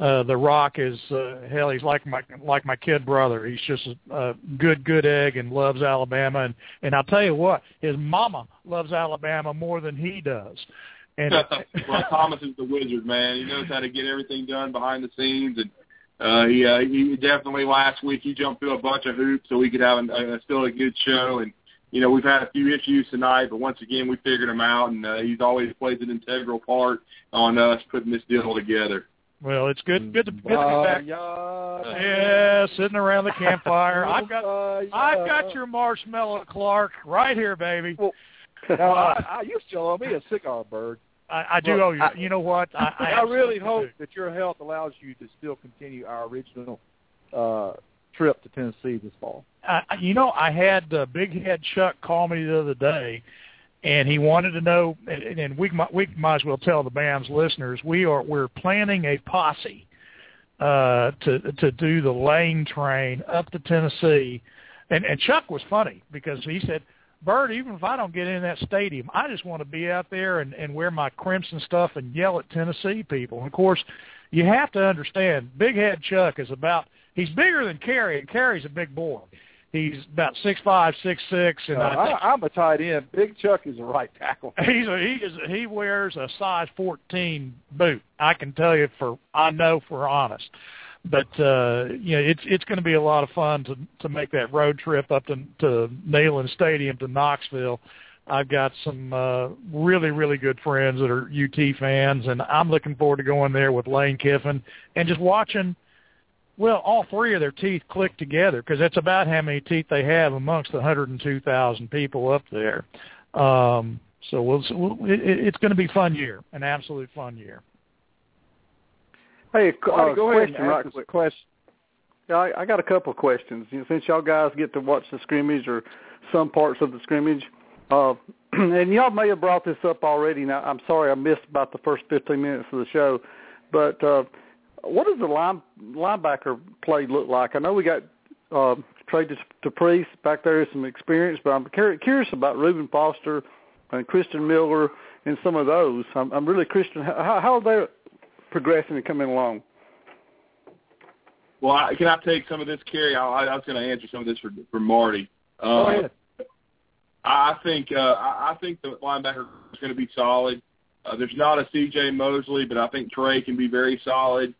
Uh, the Rock is uh, hell. He's like my like my kid brother. He's just a, a good good egg and loves Alabama. And and I'll tell you what, his mama loves Alabama more than he does. And well, Thomas is the wizard, man. He knows how to get everything done behind the scenes, and uh, he uh, he definitely last week he jumped through a bunch of hoops so we could have a, a, still a good show. And you know we've had a few issues tonight, but once again we figured him out, and uh, he's always plays an integral part on us putting this deal together. well, it's good good to, good to be Uh, back. yeah, Yeah, sitting around the campfire. I've got uh, I've got your marshmallow, Clark, right here, baby. Now, I, I, you still owe me a cigar, Bird. I, I do Well, owe you. I- you know what? I, I, I really hope do. that your health allows you to still continue our original uh, trip to Tennessee this fall? I, you know, I had uh, Big Head Chuck call me the other day, and he wanted to know. And, and we might, we might as well tell the BAMS listeners we are we're planning a posse uh, to to do the lane train up to Tennessee. And, and Chuck was funny because he said, Bird, even if I don't get in that stadium, I just want to be out there and, and wear my crimson stuff and yell at Tennessee people. And of course, you have to understand, Big Head Chuck is about he's bigger than Cary, and Cary's a big boy. He's about six five, six six, and uh, I I'm a tight end. Big Chuck is a right tackle. He's a, he is he wears a size fourteen boot. I can tell you for I know for honest. But uh you know, it's it's going to be a lot of fun to to make that road trip up to to Neyland Stadium to Knoxville. I've got some uh really really good friends that are UT fans and I'm looking forward to going there with Lane Kiffin and just watching well, all three of their teeth click together because that's about how many teeth they have amongst the 102,000 people up there. Um, so we'll, we'll it, it's going to be fun year, an absolute fun year. Hey, uh, Marty, go ahead question, and right ask question. Yeah, I, I got a couple of questions. You know, since y'all guys get to watch the scrimmage or some parts of the scrimmage, uh, and y'all may have brought this up already. Now, I'm sorry I missed about the first 15 minutes of the show, but uh, what does the line linebacker play look like? I know we got uh, Trey to, to Priest back there, some experience, but I'm curious about Reuben Foster and Christian Miller and some of those. I'm, I'm really Christian. How, how are they progressing and coming along? Well, I, can I take some of this, Cary? I, I was going to answer some of this for for Marty. Uh, Go ahead. I think uh, I I think the linebacker is going to be solid. Uh, there's not a C.J. Mosley, but I think Trey can be very solid.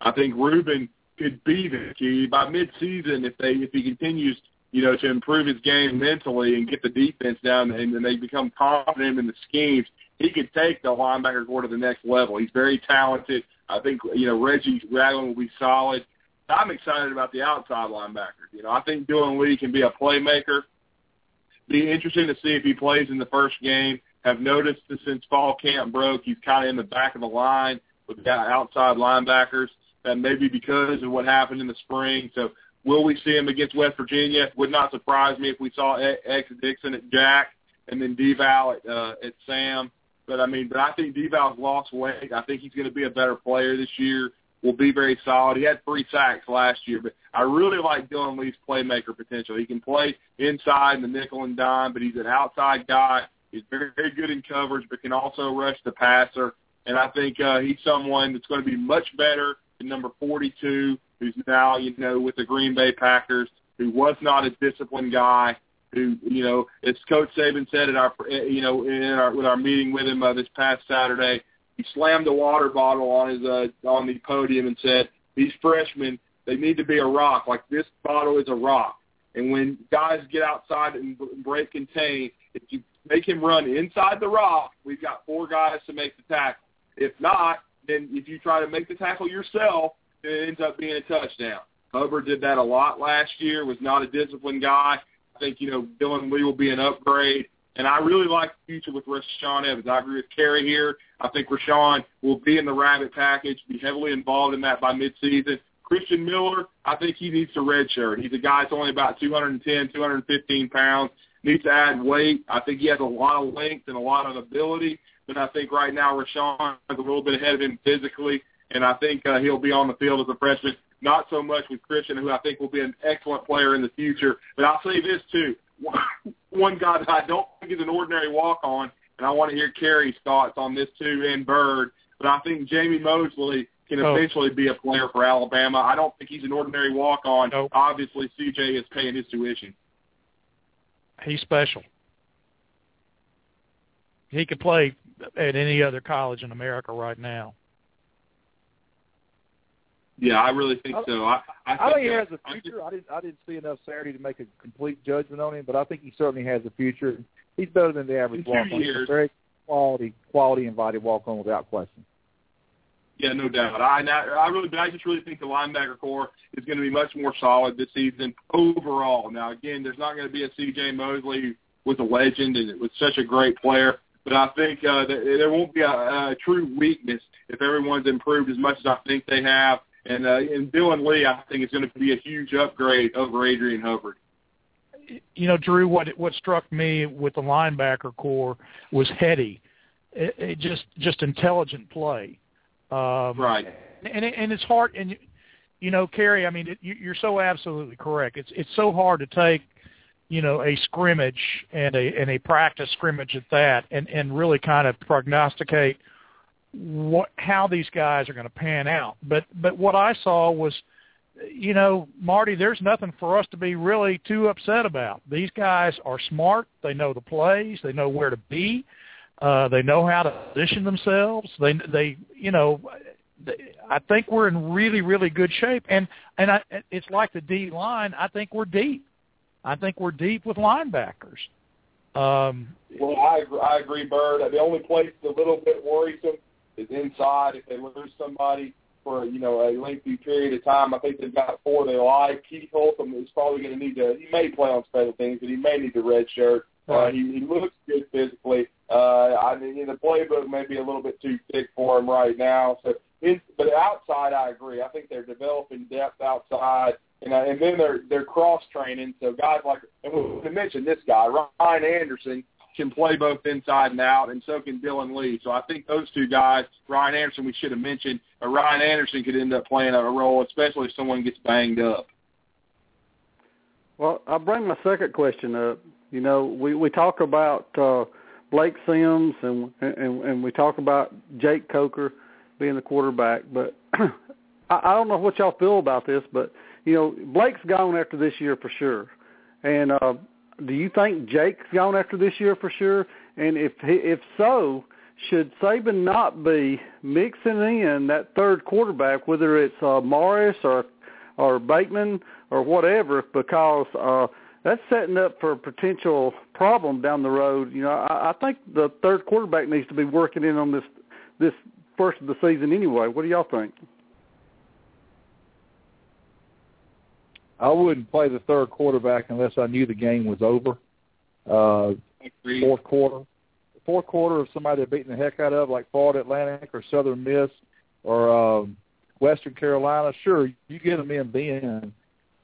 I think Reuben could be the key by midseason if they if he continues, you know, to improve his game mentally and get the defense down and, and they become confident in the schemes. He could take the linebacker corps to the next level. He's very talented. I think you know Reggie Ragland will be solid. I'm excited about the outside linebacker. You know, I think Dillon Lee can be a playmaker. Be interesting to see if he plays in the first game. Have noticed that since fall camp broke, he's kind of in the back of the line with the outside linebackers. That may be because of what happened in the spring. So will we see him against West Virginia? Would not surprise me if we saw X Dickson at Jack and then Devall at uh, at Sam. But I mean, but I think Devall's lost weight. I think he's going to be a better player this year. Will be very solid. He had three sacks last year, but I really like Dillon Lee's playmaker potential. He can play inside in the nickel and dime, but he's an outside guy. He's very, very good in coverage, but can also rush the passer. And I think uh, he's someone that's going to be much better than number 42, who's now, you know, with the Green Bay Packers, who was not a disciplined guy, who, you know, as Coach Saban said at our, you know, in our with our meeting with him uh, this past Saturday, he slammed a water bottle on his uh, on the podium and said, "These freshmen, they need to be a rock. Like this bottle is a rock. And when guys get outside and break contain, if you make him run inside the rock, we've got four guys to make the tackle. If not, then if you try to make the tackle yourself, it ends up being a touchdown. Hubbard did that a lot last year. Was not a disciplined guy. I think you know Dillon Lee will be an upgrade. And I really like the future with Rashaan Evans. I agree with Cary here. I think Rashaan will be in the rabbit package, be heavily involved in that by midseason. Christian Miller, I think he needs to redshirt. He's a guy that's only about 210, 215 pounds. Needs to add weight. I think he has a lot of length and a lot of ability, but I think right now Rashaan is a little bit ahead of him physically, and I think uh, he'll be on the field as a freshman. Not so much with Christian, who I think will be an excellent player in the future. But I'll say this too: one guy that I don't think is an ordinary walk-on, and I want to hear Cary's thoughts on this too, and Bird. But I think Jamey Mosley can Oh. eventually be a player for Alabama. I don't think he's an ordinary walk-on. Nope. Obviously, CJ is paying his tuition. He's special. He could play at any other college in America right now. Yeah, I really think so. I, I, I think he has a future. I didn't I didn't see enough Saturday to make a complete judgment on him, but I think he certainly has a future. He's better than the average walk on. He's a very quality quality invited walk on without question. Yeah, no doubt. I I I really, but I just really think the linebacker corps is going to be much more solid this season overall. Now, again, there's not going to be a C.J. Mosley who was a legend and was such a great player, but I think uh, there won't be a, a true weakness if everyone's improved as much as I think they have. And uh, and Dillon Lee, I think, is going to be a huge upgrade over Adrian Hubbard. You know, Drew, what what struck me with the linebacker corps was heady, it, it just just intelligent play. Um, right. And it, and it's hard. And you know, Cary, I mean, it, you, you're so absolutely correct. It's it's so hard to take you know a scrimmage and a and a practice scrimmage at that and and really kind of prognosticate what how these guys are going to pan out. But but what i saw was you know marty there's nothing for us to be really too upset about. These guys are smart. They know the plays. They know where to be. Uh they know how to position themselves. They they you know I think we're in really, really good shape, and and I, it's like the D line. I think we're deep. I think we're deep with linebackers. Um, well, I I agree, Bird. The only place that's a little bit worrisome is inside. If they lose somebody for you know a lengthy period of time, I think they've got four they like. Keith Holcombe is probably going to need to. He may play on special teams, but he may need the red shirt. Uh, he, he looks good physically. Uh, I mean, the playbook may be a little bit too thick for him right now. So, in, but outside, I agree. I think they're developing depth outside and uh, and then they're they're cross training. So guys like and we mentioned this guy Ryan Anderson can play both inside and out, and so can Dillon Lee. So I think those two guys, Ryan Anderson, we should have mentioned. Uh, Ryan Anderson could end up playing a role, especially if someone gets banged up. Well, I'll bring my second question up. You know, we we talk about uh, Blake Sims and, and and we talk about Jake Coker being the quarterback, but I, I don't know what y'all feel about this, but you know, Blake's gone after this year for sure. And uh, do you think Jake's gone after this year for sure? And if if so, should Saban not be mixing in that third quarterback, whether it's uh, Morris or or Bateman or whatever, because uh, that's setting up for a potential problem down the road. You know, I, I think the third quarterback needs to be working in on this this first of the season anyway. What do y'all think? I wouldn't play the third quarterback unless I knew the game was over. Uh, fourth quarter, fourth quarter of somebody they're beating the heck out of, like Florida Atlantic or Southern Miss or um, Western Carolina. Sure, you get them in then,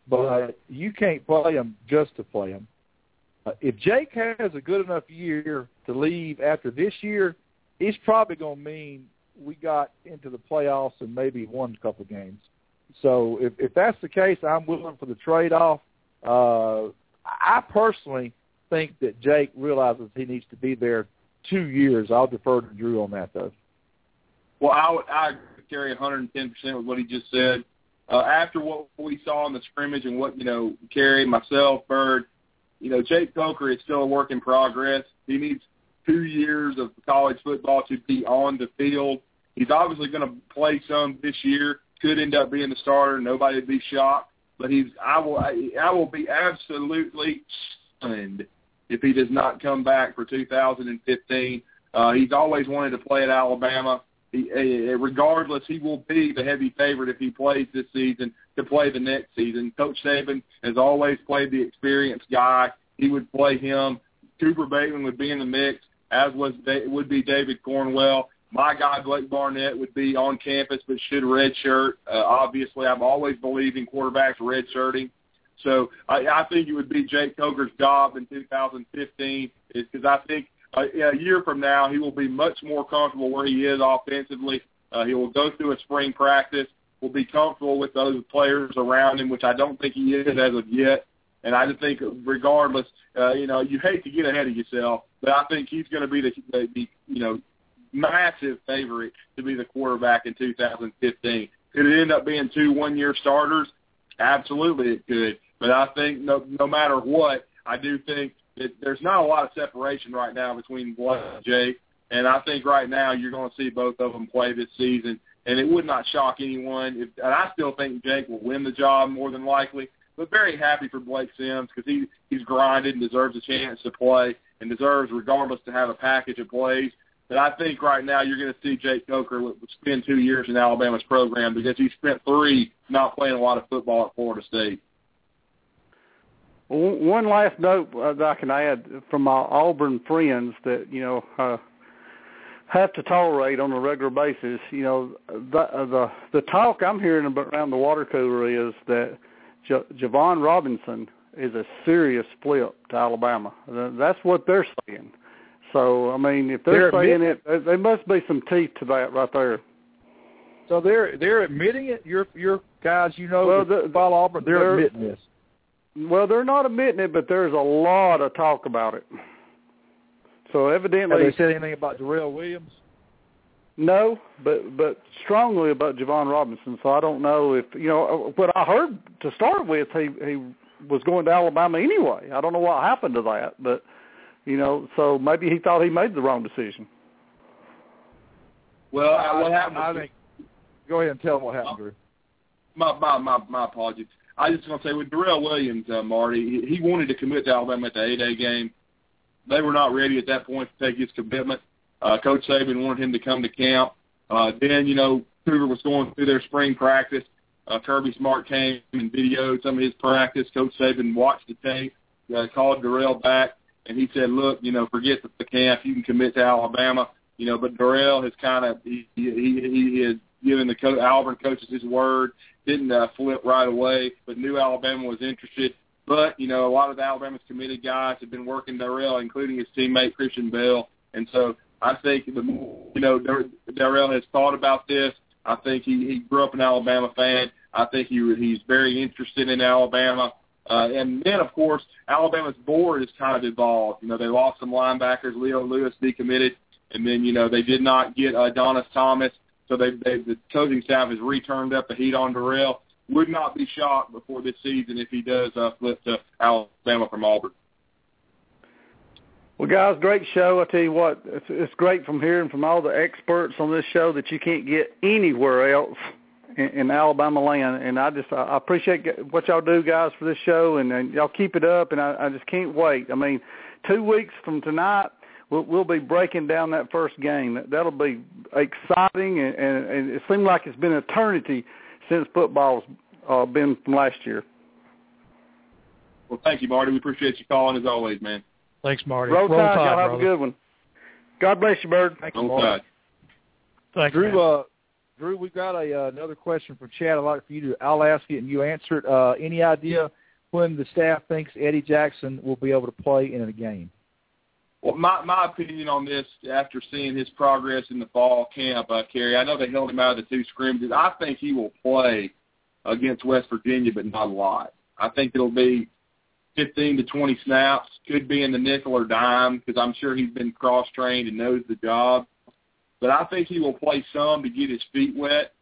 but you can't play them just to play them. Uh, if Jake has a good enough year to leave after this year, it's probably going to mean we got into the playoffs and maybe won a couple games. So if, if that's the case, I'm willing for the trade-off. Uh, I personally think that Jake realizes he needs to be there two years. I'll defer to Drew on that, though. Well, I would I carry 110% with what he just said. Uh, after what we saw in the scrimmage and what, you know, Cary, myself, Bird, you know, Jake Coker is still a work in progress. He needs two years of college football to be on the field. He's obviously going to play some this year could end up being the starter. Nobody would be shocked. But he's I will I, I will be absolutely stunned if he does not come back for 2015. Uh, he's always wanted to play at Alabama. He, uh, regardless, he will be the heavy favorite if he plays this season to play the next season. Coach Saban has always played the experienced guy. He would play him. Cooper Bateman would be in the mix, as was would be David Cornwell my guy Blake Barnett would be on campus but should redshirt. Uh, obviously, I've always believed in quarterbacks redshirting. So I, I think it would be Jake Coker's job in 2015 is because I think uh, a year from now he will be much more comfortable where he is offensively. Uh, he will go through a spring practice, will be comfortable with those players around him, which I don't think he is as of yet. And I just think, regardless, uh, you know, you hate to get ahead of yourself, but I think he's going to be the, the, the you know massive favorite to be the quarterback in 2015. Could it end up being two one-year starters? Absolutely, it could. But I think no, no matter what, I do think that there's not a lot of separation right now between Blake and Jake. And I think right now you're going to see both of them play this season. And it would not shock anyone. If, and I still think Jake will win the job more than likely. But very happy for Blake Sims because he he's grinded and deserves a chance to play and deserves, regardless, to have a package of plays. But I think right now you're going to see Jake Coker spend two years in Alabama's program because he spent three not playing a lot of football at Florida State. One last note uh, that I can add from my Auburn friends that you know uh, have to tolerate on a regular basis. You know, the uh, the the talk I'm hearing around the water cooler is that J- Javon Robinson is a serious flip to Alabama. That's what they're saying. So I mean, if they're, they're saying it, there must be some teeth to that right there. So they're they're admitting it. Your your guys, you know, well, the, follow Auburn, they're, they're admitting this. Well, they're not admitting it, but there's a lot of talk about it. So evidently, have they said anything about Darrell Williams? No, but but strongly about Javon Robinson. So I don't know if you know what I heard to start with. He he was going to Alabama anyway. I don't know what happened to that, but you know, so maybe he thought he made the wrong decision. Well, I, what happened? I think. Go ahead and tell them what happened, Drew. My my my, my apologies. I just want to say with Darrell Williams, uh, Marty, he, he wanted to commit to Alabama at the A-Day game. They were not ready at that point to take his commitment. Uh, Coach Saban wanted him to come to camp. Uh, then, you know, Cougar was going through their spring practice. Uh, Kirby Smart came and videoed some of his practice. Coach Saban watched the tape, uh, called Darrell back, and he said, "Look, you know, forget the, camp. You can commit to Alabama." You know, but Darrell has kind of he he he has given the co- Auburn coaches his word. Didn't uh, flip right away, but knew Alabama was interested. But you know, a lot of the Alabama's committed guys have been working Darrell, including his teammate Christian Bell, and so I think the you know Darrell has thought about this. I think he he grew up an Alabama fan. I think he he's very interested in Alabama. Uh, and then, of course, Alabama's board has kind of evolved. You know, they lost some linebackers. Leo Lewis decommitted, and then you know they did not get Adonis Thomas. So they, they the coaching staff has returned up the heat on Darrell. Would not be shocked before this season if he does uh, flip to Alabama from Auburn. Well, guys, great show. I tell you what, it's, it's great from hearing from all the experts on this show that you can't get anywhere else in, in Alabama land. And I just I appreciate what y'all do, guys, for this show, and, and y'all keep it up. And I, I just can't wait. I mean, two weeks from tonight, we'll, we'll be breaking down that first game. That'll be exciting, and, and, and it seems like it's been an eternity since football's uh, been from last year. Well, thank you, Marty. We appreciate you calling as always, man. Thanks, Marty. Roll, Roll Tide. Tide, Y'all have brother. a good one. God bless you, Bird. Thank Roll you, Marty. Thanks, Drew, man. uh, Drew, we've got a uh, another question from Chad. I'd like for you to. I'll ask it and you answer it. Uh, any idea when the staff thinks Eddie Jackson will be able to play in a game? Well, my my opinion on this, after seeing his progress in the fall camp, uh, Cary, I know they held him out of the two scrimmages. I think he will play against West Virginia, but not a lot. I think it'll be 15 to 20 snaps. Could be in the nickel or dime because I'm sure he's been cross trained and knows the job. But I think he will play some to get his feet wet,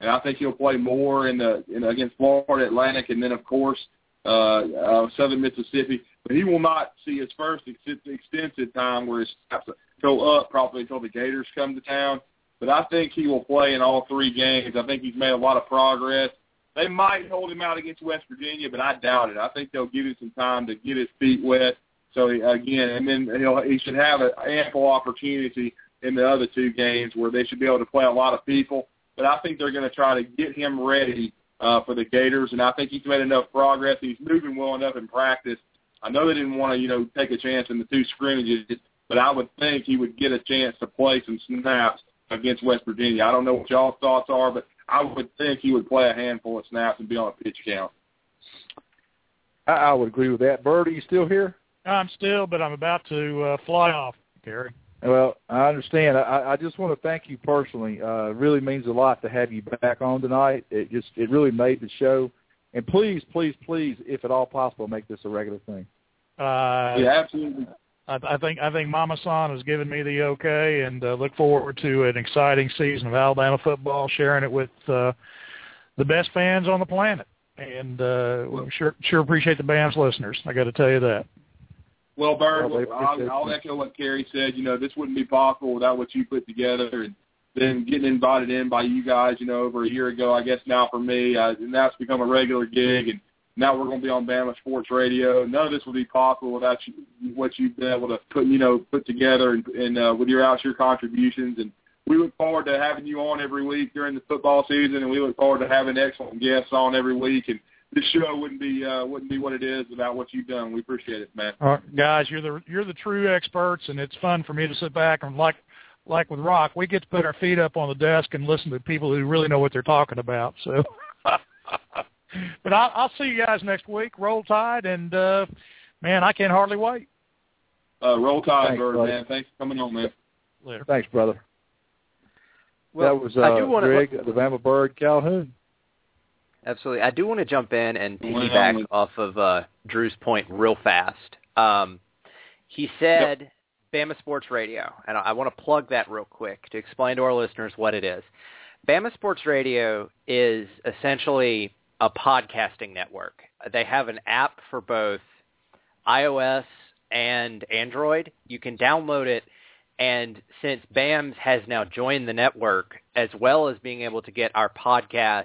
and I think he'll play more in the in, against Florida Atlantic, and then of course uh, uh, Southern Mississippi. But he will not see his first ex- extensive time where his snaps go up probably until the Gators come to town. But I think he will play in all three games. I think he's made a lot of progress. They might hold him out against West Virginia, but I doubt it. I think they'll give him some time to get his feet wet. So he, again, and then he'll, he should have an ample opportunity in the other two games where they should be able to play a lot of people. But I think they're going to try to get him ready uh, for the Gators, and I think he's made enough progress. He's moving well enough in practice. I know they didn't want to, you know, take a chance in the two scrimmages, but I would think he would get a chance to play some snaps against West Virginia. I don't know what y'all's thoughts are, but I would think he would play a handful of snaps and be on a pitch count. I, I would agree with that. Bird, are you still here? I'm still, but I'm about to uh, fly off, Cary. Well, I understand. I, I just want to thank you personally. Uh, it really means a lot to have you back on tonight. It just it really made the show. And please, please, please, if at all possible, make this a regular thing. Uh, Yeah, absolutely. I, I think I think Mama San has given me the okay, and uh, look forward to an exciting season of Alabama football, sharing it with uh, the best fans on the planet. And uh, we sure sure appreciate the BAMS listeners. I got to tell you that. Well, Bird, Well, I'll, I'll echo what Cary said. You know, this wouldn't be possible without what you put together, and then getting invited in by you guys. You know, over a year ago, I guess now for me, uh, and now it's become a regular gig, and now we're going to be on Bama Sports Radio. None of this would be possible without you, what you've been able to put, you know, put together, and, and uh, with your out your contributions. And we look forward to having you on every week during the football season, and we look forward to having excellent guests on every week. And this show wouldn't be uh, wouldn't be what it is without what you've done. We appreciate it, man. All right, guys, you're the you're the true experts, and it's fun for me to sit back and like like with Rock, we get to put our feet up on the desk and listen to people who really know what they're talking about. So, but I'll, I'll see you guys next week. Roll Tide, and uh, man, I can't hardly wait. Uh, roll Tide, Thanks, Bird, brother. man. Thanks for coming on, man. Later. Thanks, brother. Well, that was uh, I do wanna- Greg, the Bama Bird Calhoun. Absolutely. I do want to jump in and piggyback um, off of uh, Drew's point real fast. Um, he said Bama Sports Radio, and I, I want to plug that real quick to explain to our listeners what it is. Bama Sports Radio is essentially a podcasting network. They have an app for both iOS and Android. You can download it, and since BAMS has now joined the network, as well as being able to get our podcast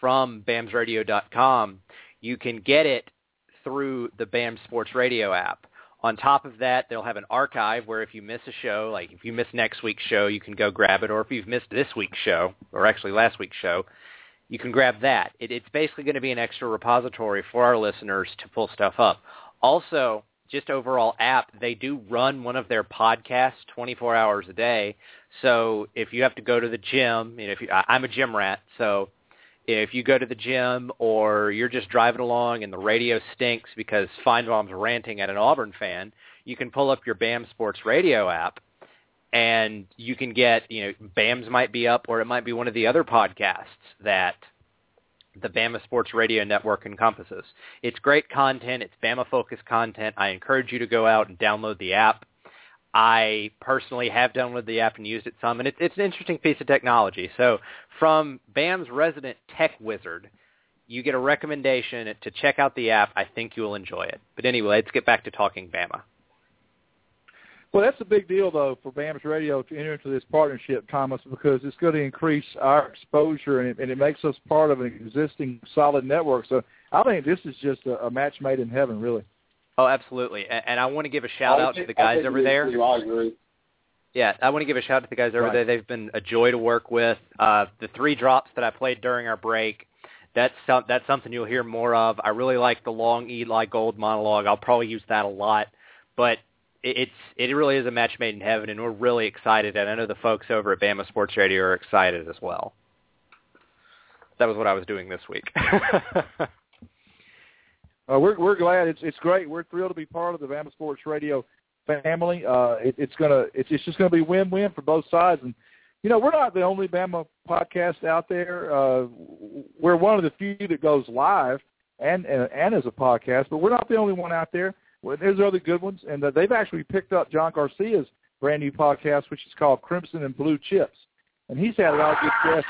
from bamsradio.com, you can get it through the BAM Sports Radio app. On top of that, they'll have an archive where if you miss a show, like if you miss next week's show, you can go grab it, or if you've missed this week's show, or actually last week's show, you can grab that. It, it's basically going to be an extra repository for our listeners to pull stuff up. Also, just overall app, they do run one of their podcasts 24 hours a day. So if you have to go to the gym, you know, if you, I, I'm a gym rat, so if you go to the gym or you're just driving along and the radio stinks because Finebaum's ranting at an Auburn fan, you can pull up your BAM Sports Radio app and you can get, you know, BAMS might be up or it might be one of the other podcasts that the Bama Sports Radio Network encompasses. It's great content. It's Bama-focused content. I encourage you to go out and download the app. I personally have downloaded the app and used it some, and it's, it's an interesting piece of technology. So from BAM's resident tech wizard, you get a recommendation to check out the app. I think you will enjoy it. But anyway, let's get back to talking Bama. Well, that's a big deal, though, for BAMS Radio to enter into this partnership, Thomas, because it's going to increase our exposure and it, and it makes us part of an existing solid network. So I think this is just a, a match made in heaven, really. Oh, absolutely. And, and I want to give a shout out to the guys over there. I agree. Yeah, I want to give a shout out to the guys over Right. there. They've been a joy to work with. Uh, the three drops that I played during our break, that's some, that's something you'll hear more of. I really like the long Eli Gold monologue. I'll probably use that a lot, but it, it's it really is a match made in heaven, and we're really excited. And I know the folks over at Bama Sports Radio are excited as well. That was what I was doing this week. Uh, we're we're glad. It's it's great. We're thrilled to be part of the Bama Sports Radio family. Uh, it, it's gonna it's, it's just gonna be win win for both sides. And you know we're not the only Bama podcast out there. Uh, we're one of the few that goes live and, and and as a podcast, but we're not the only one out there. Well, there's other good ones, and uh, they've actually picked up John Garcia's brand new podcast, which is called Crimson and Blue Chips, and he's had a lot of good guests.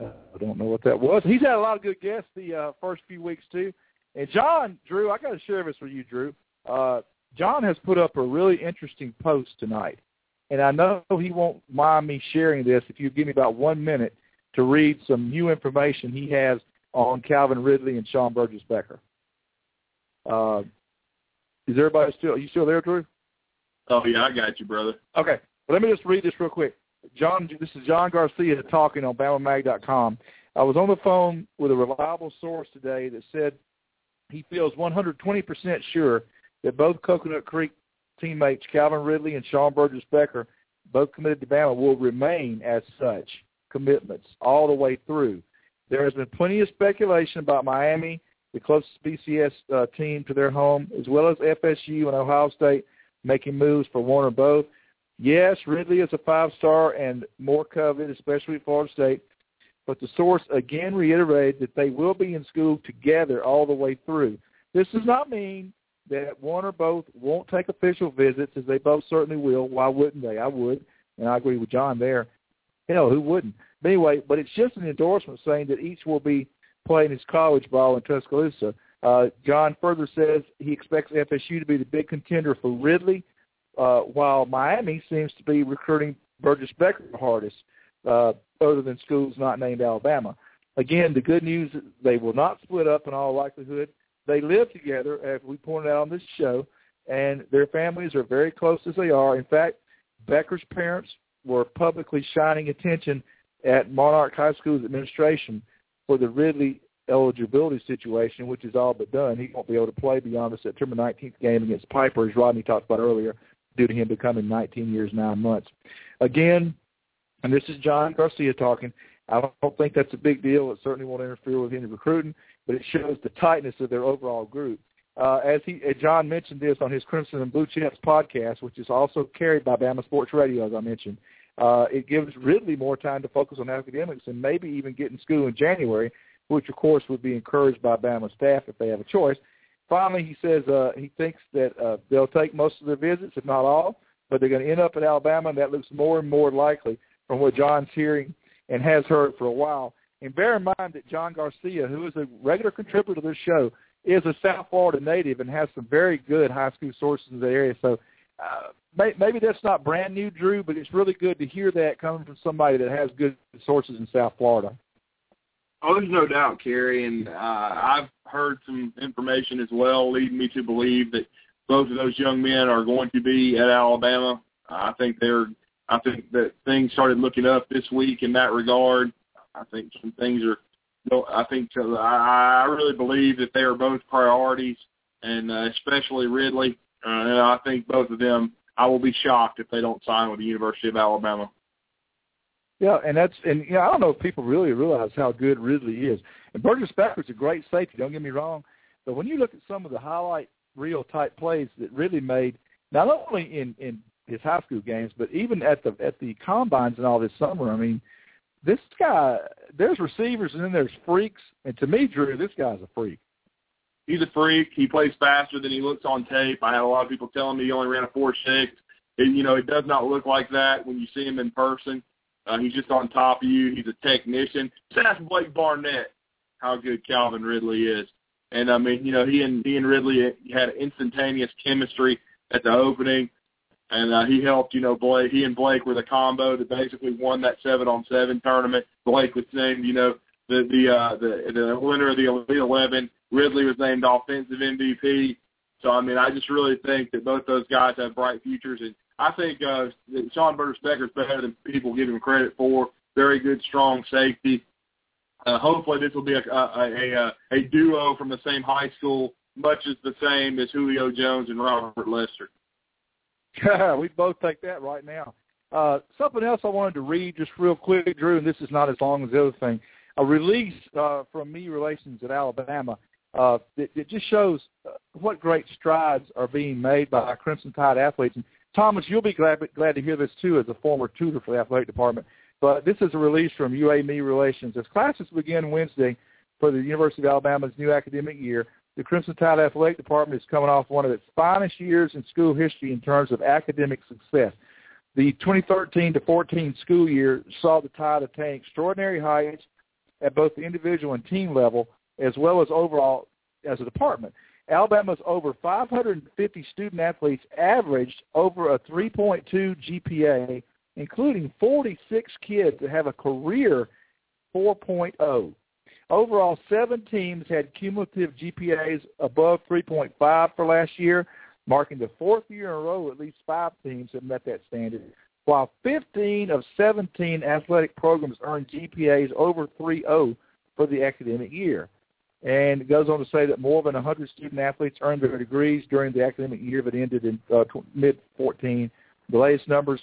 Uh, I don't know what that was. He's had a lot of good guests the uh, first few weeks too. And John, Drew, I got to share this with you, Drew. Uh, John has put up a really interesting post tonight, and I know he won't mind me sharing this if you give me about one minute to read some new information he has on Calvin Ridley and Sean Burgess Becker. Uh, is everybody still? Are you still there, Drew? Oh yeah, I got you, brother. Okay. Well, let me just read this real quick. John, this is John Garcia talking on BamaMag.com. I was on the phone with a reliable source today that said he feels 120% sure that both Coconut Creek teammates Calvin Ridley and Sean Burgess Becker, both committed to Bama, will remain as such commitments all the way through. There has been plenty of speculation about Miami, the closest BCS uh, team to their home, as well as FSU and Ohio State making moves for one or both. Yes, Ridley is a five-star and more coveted, especially at Florida State. But the source again reiterated that they will be in school together all the way through. This does not mean that one or both won't take official visits, as they both certainly will. Why wouldn't they? I would, and I agree with John there. Hell, who wouldn't? But anyway, but it's just an endorsement saying that each will be playing his college ball in Tuscaloosa. Uh, John further says he expects FSU to be the big contender for Ridley, uh, while Miami seems to be recruiting Burgess Becker the hardest, uh, other than schools not named Alabama. Again, the good news is they will not split up in all likelihood. They live together, as we pointed out on this show, and their families are very close as they are. In fact, Becker's parents were publicly shining attention at Monarch High School's administration for the Ridley eligibility situation, which is all but done. He won't be able to play beyond the September 19th game against Piper, as Rodney talked about earlier. Due to him becoming 19 years nine months. Again, and this is John Garcia talking. I don't think that's a big deal. It certainly won't interfere with any recruiting, but it shows the tightness of their overall group. Uh, as he, as John mentioned this on his Crimson and Blue Chips podcast, which is also carried by Bama Sports Radio, as I mentioned. Uh, it gives Ridley more time to focus on academics and maybe even get in school in January, which of course would be encouraged by Bama staff if they have a choice. Finally, he says uh, he thinks that uh, they'll take most of their visits, if not all, but they're going to end up at Alabama, and that looks more and more likely from what John's hearing and has heard for a while. And bear in mind that John Garcia, who is a regular contributor to this show, is a South Florida native and has some very good high school sources in the area. So uh, may, maybe that's not brand new, Drew, but it's really good to hear that coming from somebody that has good sources in South Florida. Oh, there's no doubt, Cary, and uh, I've heard some information as well, leading me to believe that both of those young men are going to be at Alabama. I think they're. I think that things started looking up this week in that regard. I think some things are. I think I really believe that they are both priorities, and uh, especially Ridley. Uh, and I think both of them. I will be shocked if they don't sign with the University of Alabama. Yeah, and that's and you know I don't know if people really realize how good Ridley is. And Burgess Becker's a great safety. Don't get me wrong, but when you look at some of the highlight reel type plays that Ridley made, not only in in his high school games, but even at the at the combines and all this summer. I mean, this guy. There's receivers and then there's freaks, and to me, Drew, this guy's a freak. He's a freak. He plays faster than he looks on tape. I had a lot of people telling me he only ran a four six. And you know, it does not look like that when you see him in person. Uh, he's just on top of you. He's a technician. Just ask Blake Barnett how good Calvin Ridley is. And I mean, you know, he and he and Ridley had instantaneous chemistry at the opening, and uh, he helped. You know, Blake. He and Blake were the combo that basically won that seven on seven tournament. Blake was named, you know, the the uh, the the winner of the Elite Eleven. Ridley was named offensive MVP. So I mean, I just really think that both those guys have bright futures, and I think uh, Sean Burgess Becker is better than people give him credit for. Very good, strong safety. Uh, hopefully, this will be a, a, a, a duo from the same high school, much as the same as Julio Jones and Robert Lester. Yeah, we both take that right now. Uh, something else I wanted to read just real quick, Drew, and this is not as long as the other thing. A release uh, from Media Relations at Alabama uh, it, it just shows uh, what great strides are being made by Crimson Tide athletes. And Thomas, you'll be glad glad to hear this too, as a former tutor for the athletic department. But this is a release from UA Media Relations. As classes begin Wednesday for the University of Alabama's new academic year, the Crimson Tide Athletic Department is coming off one of its finest years in school history in terms of academic success. The 2013 to 14 school year saw the Tide attain extraordinary heights at both the individual and team level, as well as overall as a department. Alabama's over 550 student athletes averaged over a 3.2 GPA, including 46 kids that have a career 4.0. Overall, seven teams had cumulative GPAs above 3.5 for last year, marking the fourth year in a row at least five teams have met that standard, while 15 of 17 athletic programs earned GPAs over 3.0 for the academic year. And it goes on to say that more than 100 student athletes earned their degrees during the academic year that ended in uh, mid-14. The latest numbers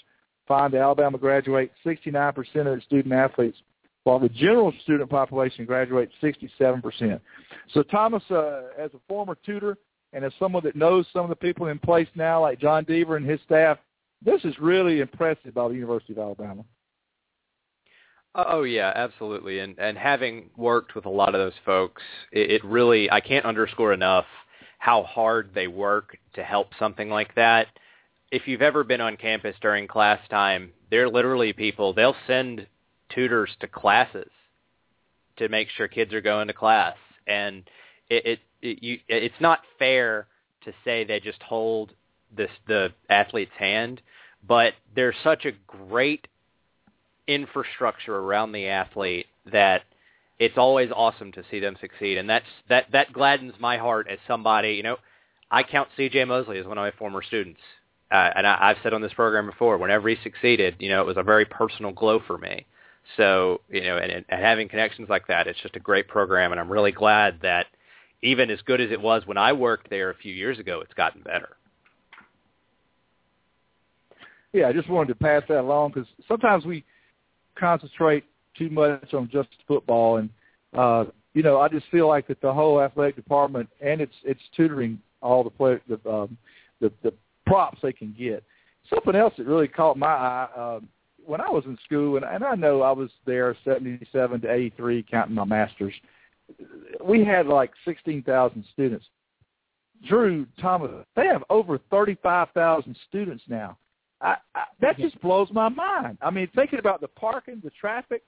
find that Alabama graduates 69% of its student athletes, while the general student population graduates 67%. So Thomas, uh, as a former tutor and as someone that knows some of the people in place now, like John Deaver and his staff, this is really impressive by the University of Alabama. Oh, oh yeah, absolutely. And and having worked with a lot of those folks, it, it really I can't underscore enough how hard they work to help something like that. If you've ever been on campus during class time, they're literally people. They'll send tutors to classes to make sure kids are going to class, and it, it, it you it's not fair to say they just hold this the athlete's hand, but they're such a great infrastructure around the athlete that it's always awesome to see them succeed, and that's that that gladdens my heart as somebody. You know, I count C.J. Mosley as one of my former students, uh, and I, I've said on this program before, whenever he succeeded, you know, it was a very personal glow for me. So you know, and, and having connections like that, it's just a great program, and I'm really glad that even as good as it was when I worked there a few years ago, it's gotten better. yeah, I just wanted to pass that along because sometimes we concentrate too much on just football, and uh, you know, I just feel like that the whole athletic department and it's it's tutoring all the play the um, the the props they can get. Something else that really caught my eye uh, when I was in school, and, and I know I was there seventy seven to eighty three, counting my masters. We had like sixteen thousand students. Drew Thomas, they have over thirty five thousand students now. I, I, that just blows my mind. I mean, thinking about the parking, the traffic,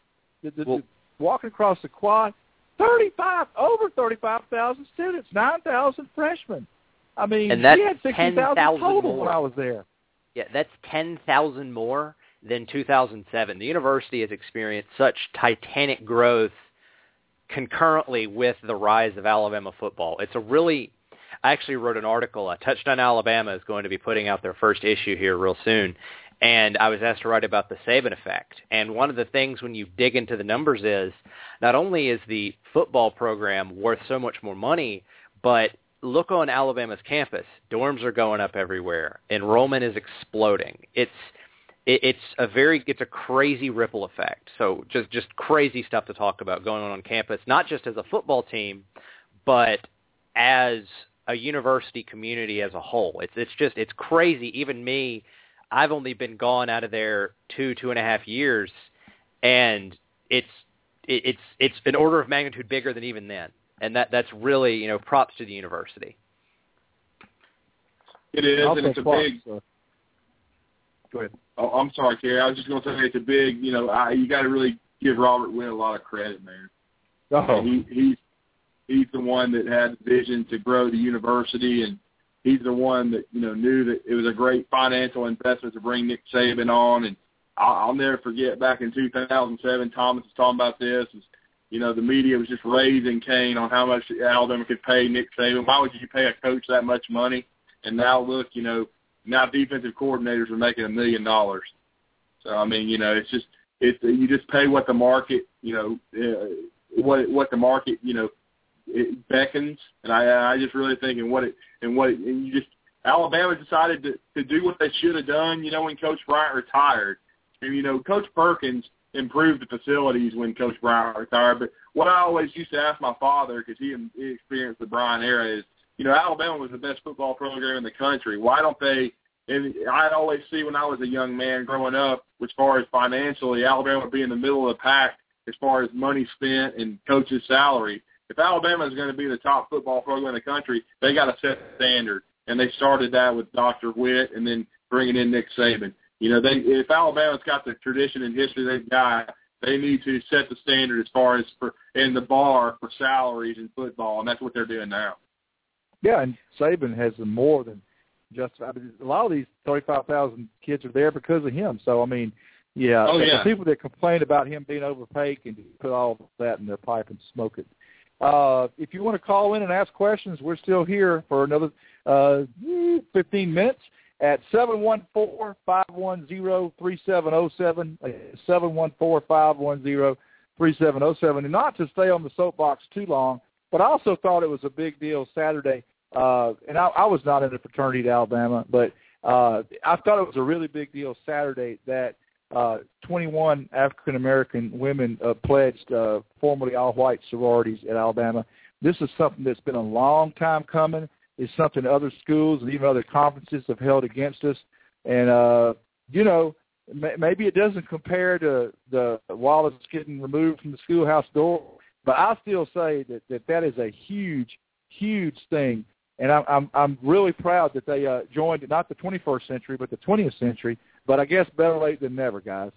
the, the, well, the walking across the quad, thirty-five over thirty-five thousand students, nine thousand freshmen. I mean, and that's we had sixty thousand total more. when I was there. Yeah, that's ten thousand more than 2007. The university has experienced such titanic growth concurrently with the rise of Alabama football. It's a really I actually wrote an article. Uh, Touchdown Alabama is going to be putting out their first issue here real soon, and I was asked to write about the Saban effect. And one of the things when you dig into the numbers is not only is the football program worth so much more money, but look on Alabama's campus. Dorms are going up everywhere. Enrollment is exploding. It's it, it's a very it's a crazy ripple effect. So just just crazy stuff to talk about going on on campus, not just as a football team, but as a university community as a whole. It's it's just it's crazy. Even me, I've only been gone out of there two two and a half years, and it's it, it's it's an order of magnitude bigger than even then. And that that's really you know props to the university. It is, I'll and it's a props, big. uh, Go ahead. Oh, I'm sorry, Cary. I was just going to say it's a big. You know, I, you got to really give Robert Witt a lot of credit, man. Oh, He he's he's the one that had the vision to grow the university, and he's the one that you know knew that it was a great financial investment to bring Nick Saban on. And I'll, never forget back in 2007, Thomas was talking about this. Is, you know, the media was just raising Cain on how much Alabama could pay Nick Saban. Why would you pay a coach that much money? And now look, you know, now defensive coordinators are making a million dollars. So I mean, you know, it's just it's you just pay what the market, you know, uh, what what the market, you know, it beckons, and I I just really think and what it and what it, and you just Alabama decided to to do what they should have done, you know, when Coach Bryant retired, and you know, Coach Perkins improved the facilities when Coach Bryant retired. But what I always used to ask my father, because he, he experienced the Bryant era, is you know, Alabama was the best football program in the country. Why don't they? And I'd always see when I was a young man growing up, as far as financially, Alabama would be in the middle of the pack as far as money spent and coaches' salary. If Alabama is going to be the top football program in the country, they got to set the standard. And they started that with Dr. Witt and then bringing in Nick Saban. You know, they if Alabama's got the tradition and history they've got, they need to set the standard as far as for in the bar for salaries in football, and that's what they're doing now. Yeah, and Saban has more than just. I mean, a lot of these thirty-five thousand kids are there because of him. So I mean, yeah, Oh, the people that complain about him being overpaid can put all that in their pipe and smoke it. Uh, if you want to call in and ask questions, we're still here for another uh, 15 minutes at 714-510-3707, 714-510-3707. And not to stay on the soapbox too long, but I also thought it was a big deal Saturday. Uh, and I, I was not in a fraternity at Alabama, but uh, I thought it was a really big deal Saturday that uh, 21 African American women uh, pledged uh, formerly all-white sororities at Alabama. This is something that's been a long time coming. It's something other schools and even other conferences have held against us. And uh, you know, may- maybe it doesn't compare to the Wallace getting removed from the schoolhouse door, but I still say that that, that is a huge, huge thing. And I'm I'm I'm really proud that they uh, joined not the 21st century but the 20th century. But I guess better late than never, guys.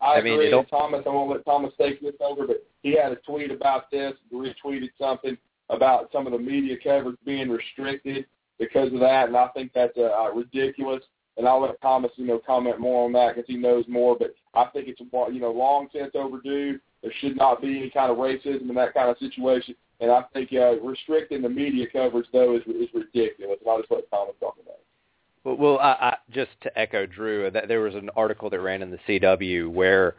I, I mean, agree. it'll- And Thomas, I won't let Thomas take this over, but he had a tweet about this, retweeted something about some of the media coverage being restricted because of that, and I think that's uh, uh, ridiculous. And I'll let Thomas, you know, comment more on that because he knows more. But I think it's, you know, long since overdue. There should not be any kind of racism in that kind of situation. And I think uh, restricting the media coverage, though, is, is ridiculous. And I'll just let Thomas talk about it. Well, well I, I, just to echo Drew, that there was an article that ran in the CW where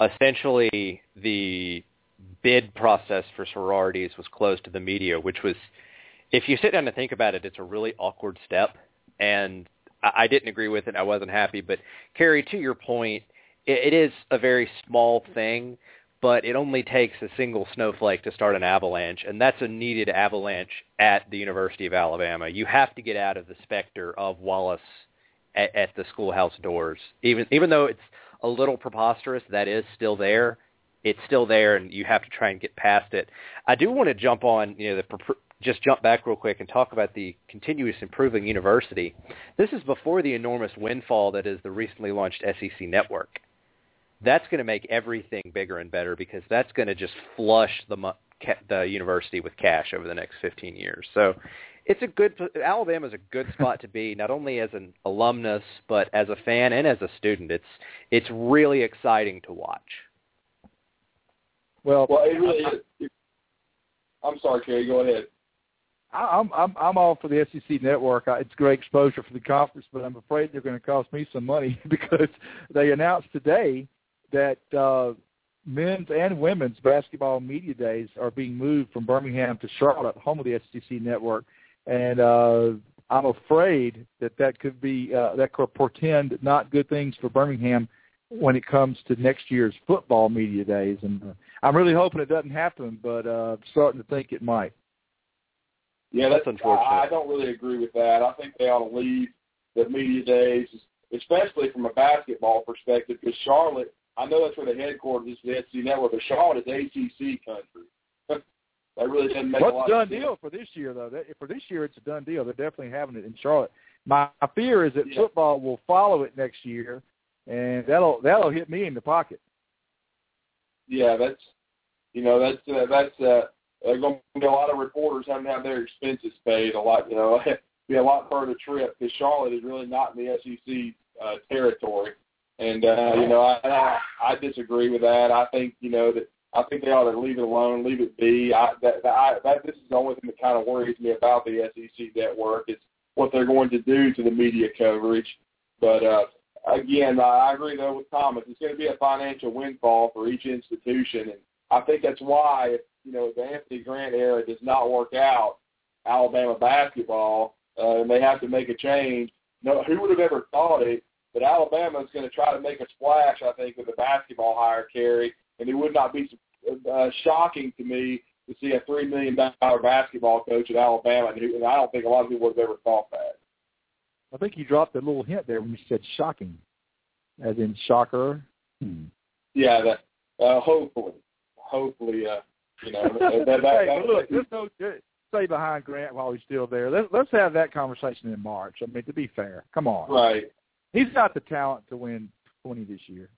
essentially the bid process for sororities was closed to the media, which was, if you sit down and think about it, it's a really awkward step. And I, I didn't agree with it. I wasn't happy. But Cary, to your point, it, it is a very small thing, but it only takes a single snowflake to start an avalanche, and that's a needed avalanche at the University of Alabama. You have to get out of the specter of Wallace at, at the schoolhouse doors. Even even though it's a little preposterous, that is still there. It's still there, and you have to try and get past it. I do want to jump on, you know, the just jump back real quick and talk about the continuous improving university. This is before the enormous windfall that is the recently launched SEC network that's going to make everything bigger and better because that's going to just flush the the university with cash over the next 15 years. So it's a good Alabama's a good spot to be not only as an alumnus but as a fan and as a student. It's it's really exciting to watch. Well, well, it really is. I'm sorry, Cary. Go ahead. I'm I'm I'm all for the SEC network. It's great exposure for the conference, but I'm afraid they're going to cost me some money because they announced today that uh, men's and women's basketball media days are being moved from Birmingham to Charlotte, home of the SEC network, and uh, I'm afraid that that could be uh, that could portend not good things for Birmingham when it comes to next year's football media days. And uh, I'm really hoping it doesn't happen, but uh, I'm starting to think it might. Yeah, that's unfortunate. I, I don't really agree with that. I think they ought to leave the media days, especially from a basketball perspective, because Charlotte I know that's where the headquarters is, the SEC network, but Charlotte is ACC country. that really doesn't make What's a lot a done of sense. deal for this year, though? That, for this year, it's a done deal. They're definitely having it in Charlotte. My fear is that yeah. football will follow it next year, and that'll that'll hit me in the pocket. Yeah, that's you know that's uh, that's uh, there's going to be a lot of reporters having to have their expenses paid. A lot, you know, be a lot further trip because Charlotte is really not in the SEC uh, territory. And uh, you know, I, I I disagree with that. I think you know that I think they ought to leave it alone, leave it be. I, that, I, that this is the only thing that kind of worries me about the SEC network is what they're going to do to the media coverage. But uh, again, I agree though with Thomas. It's going to be a financial windfall for each institution, and I think that's why if you know the Anthony Grant era does not work out, Alabama basketball, uh, and they have to make a change. No, who would have ever thought it? But Alabama is going to try to make a splash, I think, with a basketball hire Cary, and it would not be uh, shocking to me to see a three million dollar basketball coach at Alabama, and, who, and I don't think a lot of people would have ever thought that. I think you dropped a little hint there when you said shocking, as in shocker. Hmm. Yeah, that uh, hopefully, hopefully, uh, you know, that, that, that, hey, that, look, there's no stay behind Grant while he's still there. Let's let's have that conversation in March. I mean, to be fair, come on. Right. He's got the talent to win 20 this year,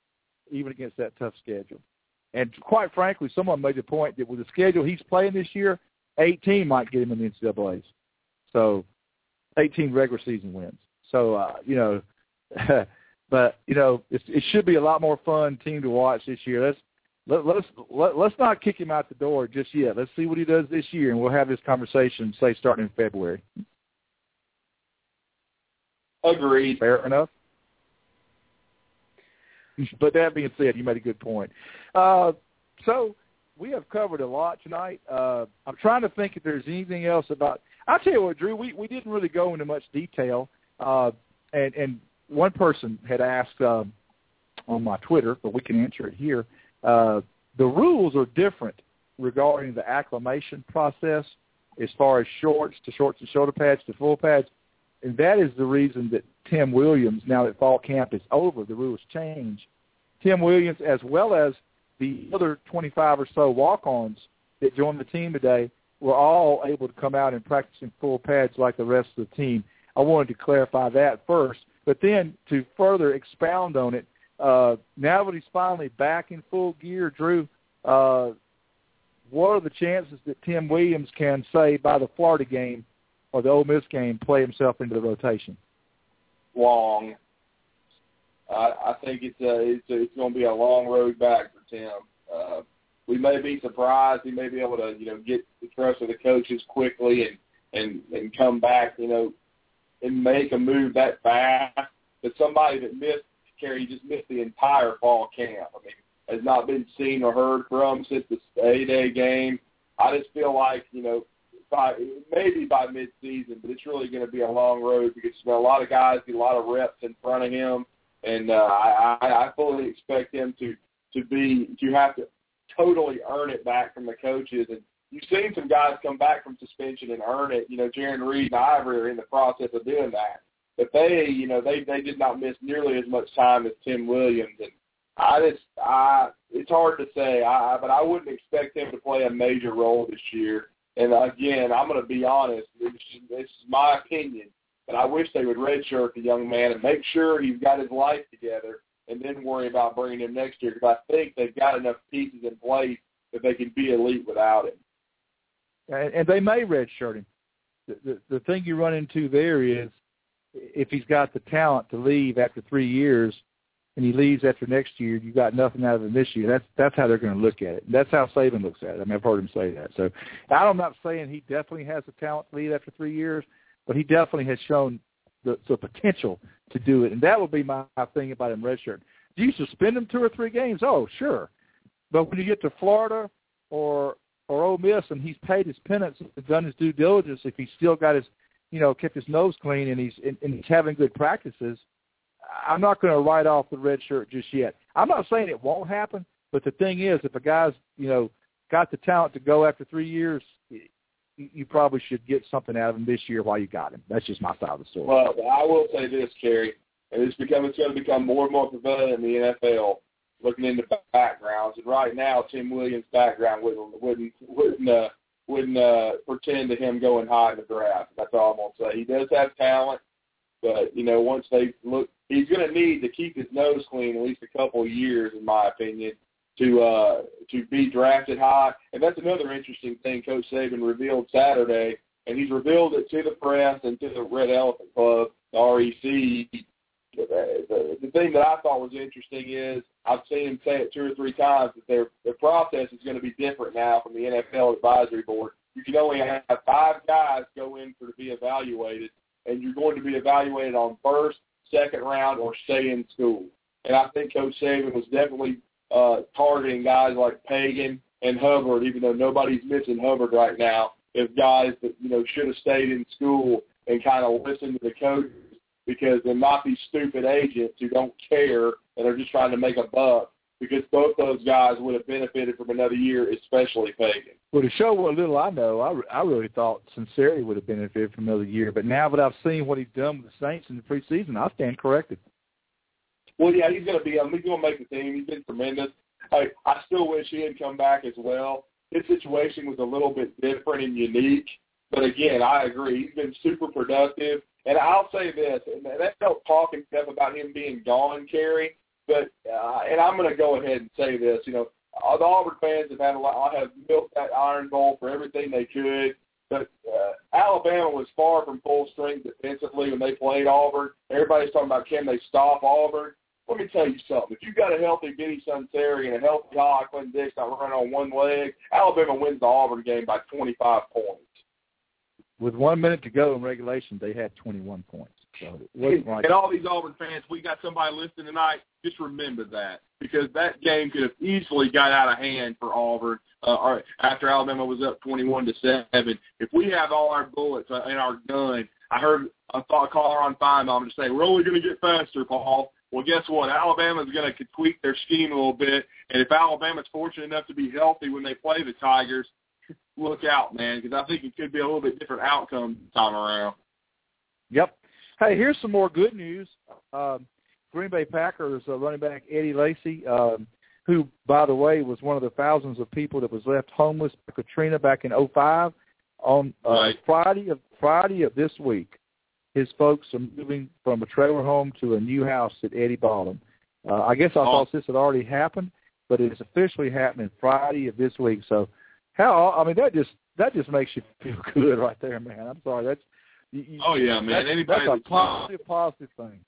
even against that tough schedule. And quite frankly, someone made the point that with the schedule he's playing this year, 18 might get him in the NCAA's. So 18 regular season wins. So, uh, you know, but, you know, it, it should be a lot more fun team to watch this year. Let's, let, let's let, let's not kick him out the door just yet. Let's see what he does this year, and we'll have this conversation, say, starting in February. Agreed. Fair enough. But that being said, you made a good point. Uh, so we have covered a lot tonight. Uh, I'm trying to think if there's anything else about. I'll tell you what, Drew. We we didn't really go into much detail, uh, and and one person had asked um, on my Twitter, but we can answer it here. Uh, the rules are different regarding the acclimation process as far as shorts to shorts and shoulder pads to full pads. And that is the reason that Tim Williams, now that fall camp is over, the rules change. Tim Williams, as well as the other 25 or so walk-ons that joined the team today, were all able to come out and practice in full pads like the rest of the team. I wanted to clarify that first. But then to further expound on it, uh, now that he's finally back in full gear, Drew, uh, what are the chances that Tim Williams can say by the Florida game or the Ole Miss game play himself into the rotation? Long. I, I think it's a, it's a, it's going to be a long road back for Tim. Uh, we may be surprised. He may be able to you know get the trust of the coaches quickly and and and come back you know and make a move that fast. But somebody that missed Cary just missed the entire fall camp. I mean, has not been seen or heard from since the A Day game. I just feel like you know by maybe by mid-season, but it's really going to be a long road because know, a lot of guys get a lot of reps in front of him, and uh, I, I fully expect him to to be to have to totally earn it back from the coaches. And you've seen some guys come back from suspension and earn it. You know, Jarran Reed and Ivory are in the process of doing that, but they, you know, they they did not miss nearly as much time as Tim Williams. And I just, I it's hard to say, I but I wouldn't expect him to play a major role this year. And again, I'm going to be honest. This, this is my opinion, but I wish they would redshirt the young man and make sure he's got his life together, and then worry about bringing him next year because I think they've got enough pieces in place that they can be elite without him. And, and they may redshirt him. The, the the thing you run into there is if he's got the talent to leave after three years and he leaves after next year, you got nothing out of him this year. That's that's how they're going to look at it. That's how Saban looks at it. I mean, I've heard him say that. So I'm not saying he definitely has the talent to leave after three years, but he definitely has shown the, the potential to do it. And that would be my, my thing about him redshirt. Do you suspend him two or three games? Oh, sure. But when you get to Florida or or Ole Miss and he's paid his penance and done his due diligence, if he's still got his, you know, kept his nose clean and he's and, and he's having good practices – I'm not going to write off the red shirt just yet. I'm not saying it won't happen, but the thing is, if a guy's you know got the talent to go after three years, you probably should get something out of him this year while you got him. That's just my side of the story. Well, I will say this, Cary, and it's become it's going to become more and more prevalent in the NFL, looking into backgrounds. And right now, Tim Williams' background wouldn't wouldn't wouldn't uh, wouldn't uh, pretend to him going high in the draft. That's all I'm gonna say. He does have talent, but you know, once they look he's going to need to keep his nose clean at least a couple of years, in my opinion, to uh, to be drafted high. And that's another interesting thing Coach Saban revealed Saturday, and he's revealed it to the press and to the Red Elephant Club, the REC. The, the, thing that I thought was interesting is I've seen him say it two or three times that their their process is going to be different now from the NFL advisory board. You can only have five guys go in for to be evaluated, and you're going to be evaluated on first, second round or stay in school. And I think Coach Saban was definitely uh, targeting guys like Pagan and Hubbard, even though nobody's missing Hubbard right now, as guys that you know should have stayed in school and kind of listened to the coaches because they're not these stupid agents who don't care and are just trying to make a buck. Because both those guys would have benefited from another year, especially Pagan. Well, to show what little I know, I, I really thought Sunseri would have benefited from another year. But now that I've seen what he's done with the Saints in the preseason, I stand corrected. Well, yeah, he's going to be. I mean, he's going to make the team. He's been tremendous. I, I still wish he had come back as well. His situation was a little bit different and unique. But again, I agree. He's been super productive. And I'll say this, and that felt talking stuff about him being gone, Cary. But uh, and I'm going to go ahead and say this. You know, uh, the Auburn fans have had a lot. I Have milked that Iron Bowl for everything they could. But uh, Alabama was far from full strength defensively when they played Auburn. Everybody's talking about can they stop Auburn. Let me tell you something. If you got a healthy Vinny Sunseri and a healthy Hawk Dix not running on one leg, Alabama wins the Auburn game by 25 points. With one minute to go in regulation, they had 21 points. So and, like and all these Auburn fans, we got somebody listening tonight. Just remember that because that game could have easily got out of hand for Auburn. Uh, after Alabama was up twenty-one to seven, if we have all our bullets uh, in our gun, I heard I thought a caller on Finebaum to say we're only going to get faster, Paul. Well, guess what? Alabama's going to tweak their scheme a little bit, and if Alabama's fortunate enough to be healthy when they play the Tigers, look out, man, because I think it could be a little bit different outcome this time around. Yep, Hey, here's some more good news. Um, Green Bay Packers uh, running back Eddie Lacy, um, who, by the way, was one of the thousands of people that was left homeless by Katrina back in '05. On uh, right. Friday of Friday of this week, his folks are moving from a trailer home to a new house that Eddie bought them. Uh, I guess I oh. thought this had already happened, but it is officially happening Friday of this week. So, how I mean that just that just makes you feel good right there, man. I'm sorry, that's you, oh yeah, man. That's, anybody that's a positive, positive thing.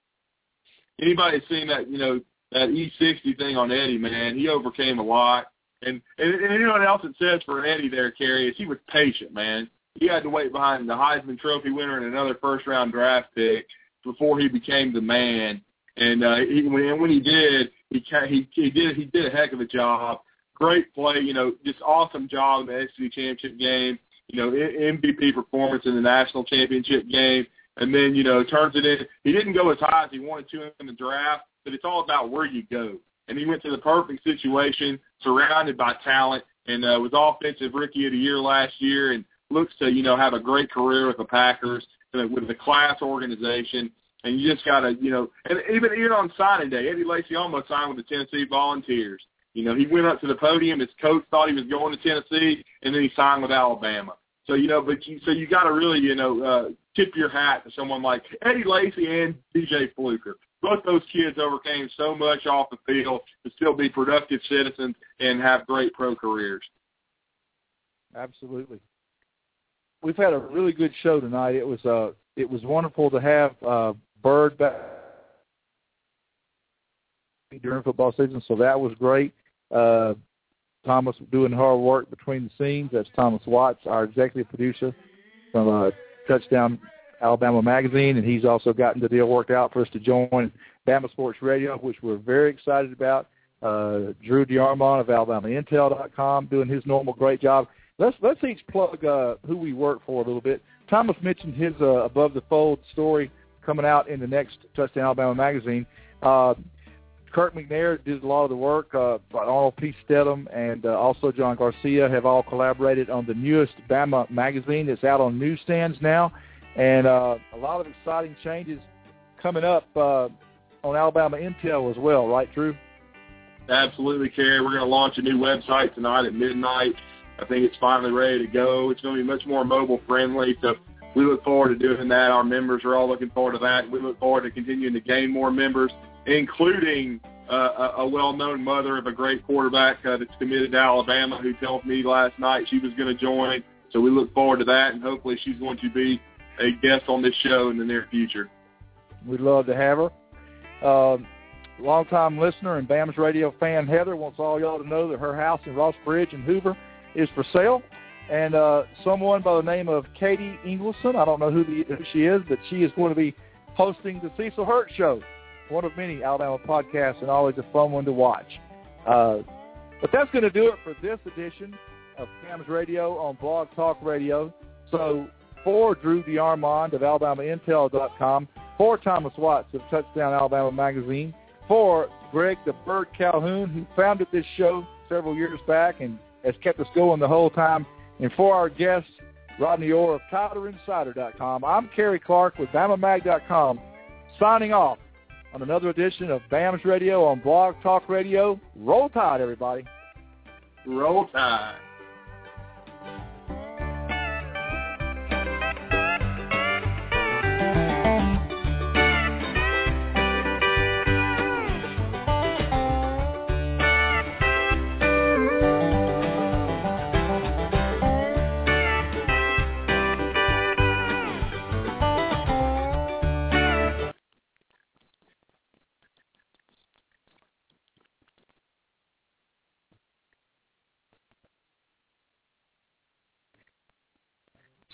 Anybody seen that? You know that E60 thing on Eddie, man. He overcame a lot. And, and and you know what else it says for Eddie there, Cary, is he was patient, man. He had to wait behind the Heisman Trophy winner and another first round draft pick before he became the man. And uh, he, when when he did, he he he did he did a heck of a job. Great play, you know, just awesome job in the SEC championship game you know, MVP performance in the national championship game. And then, you know, turns it in. He didn't go as high as he wanted to in the draft, but it's all about where you go. And he went to the perfect situation, surrounded by talent, and uh, was offensive rookie of the year last year, and looks to, you know, have a great career with the Packers, uh, with the class organization. And you just got to, you know, and even even on signing day, Eddie Lacy almost signed with the Tennessee Volunteers. You know, he went up to the podium. His coach thought he was going to Tennessee, and then he signed with Alabama. So you know, but you, so you got to really you know uh, tip your hat to someone like Eddie Lacy and DJ Fluker. Both those kids overcame so much off the field to still be productive citizens and have great pro careers. Absolutely. We've had a really good show tonight. It was uh it was wonderful to have uh Bird back during football season, so that was great. Uh Thomas doing hard work between the scenes. That's Thomas Watts, our executive producer from uh, Touchdown Alabama Magazine, and he's also gotten the deal worked out for us to join Bama Sports Radio, which we're very excited about. Uh, Drew DeArmond of AlabamaIntel.com doing his normal great job. Let's let's each plug uh, who we work for a little bit. Thomas mentioned his uh, above the fold story coming out in the next Touchdown Alabama magazine. Uh, Kirk McNair did a lot of the work. Uh, Arnold P. Stedham and uh, also John Garcia have all collaborated on the newest Bama magazine that's out on newsstands now. And uh, a lot of exciting changes coming up uh, on Alabama Intel as well, right, Drew? Absolutely, Cary. We're going to launch a new website tonight at midnight. I think it's finally ready to go. It's going to be much more mobile friendly. So we look forward to doing that. Our members are all looking forward to that. We look forward to continuing to gain more members including uh, a, well-known mother of a great quarterback uh, that's committed to Alabama who told me last night she was going to join. So we look forward to that, and hopefully she's going to be a guest on this show in the near future. We'd love to have her. Uh, longtime listener and BAMS Radio fan Heather wants all y'all to know that her house in Ross Bridge in Hoover is for sale. And uh, someone by the name of Katie Ingleson, I don't know who, the, who she is, but she is going to be hosting the Cecil Hurt Show one of many Alabama podcasts and always a fun one to watch. Uh, but that's going to do it for this edition of BAMS Radio on Blog Talk Radio. So for Drew DeArmond of AlabamaIntel.com, for Thomas Watts of Touchdown Alabama Magazine, for Greg the Bird Calhoun, who founded this show several years back and has kept us going the whole time, and for our guest, Rodney Orr of TiderInsider.com, I'm Cary Clark with BamaMag.com, signing off on another edition of BAMS Radio on Blog Talk Radio. Roll Tide, everybody. Roll Tide.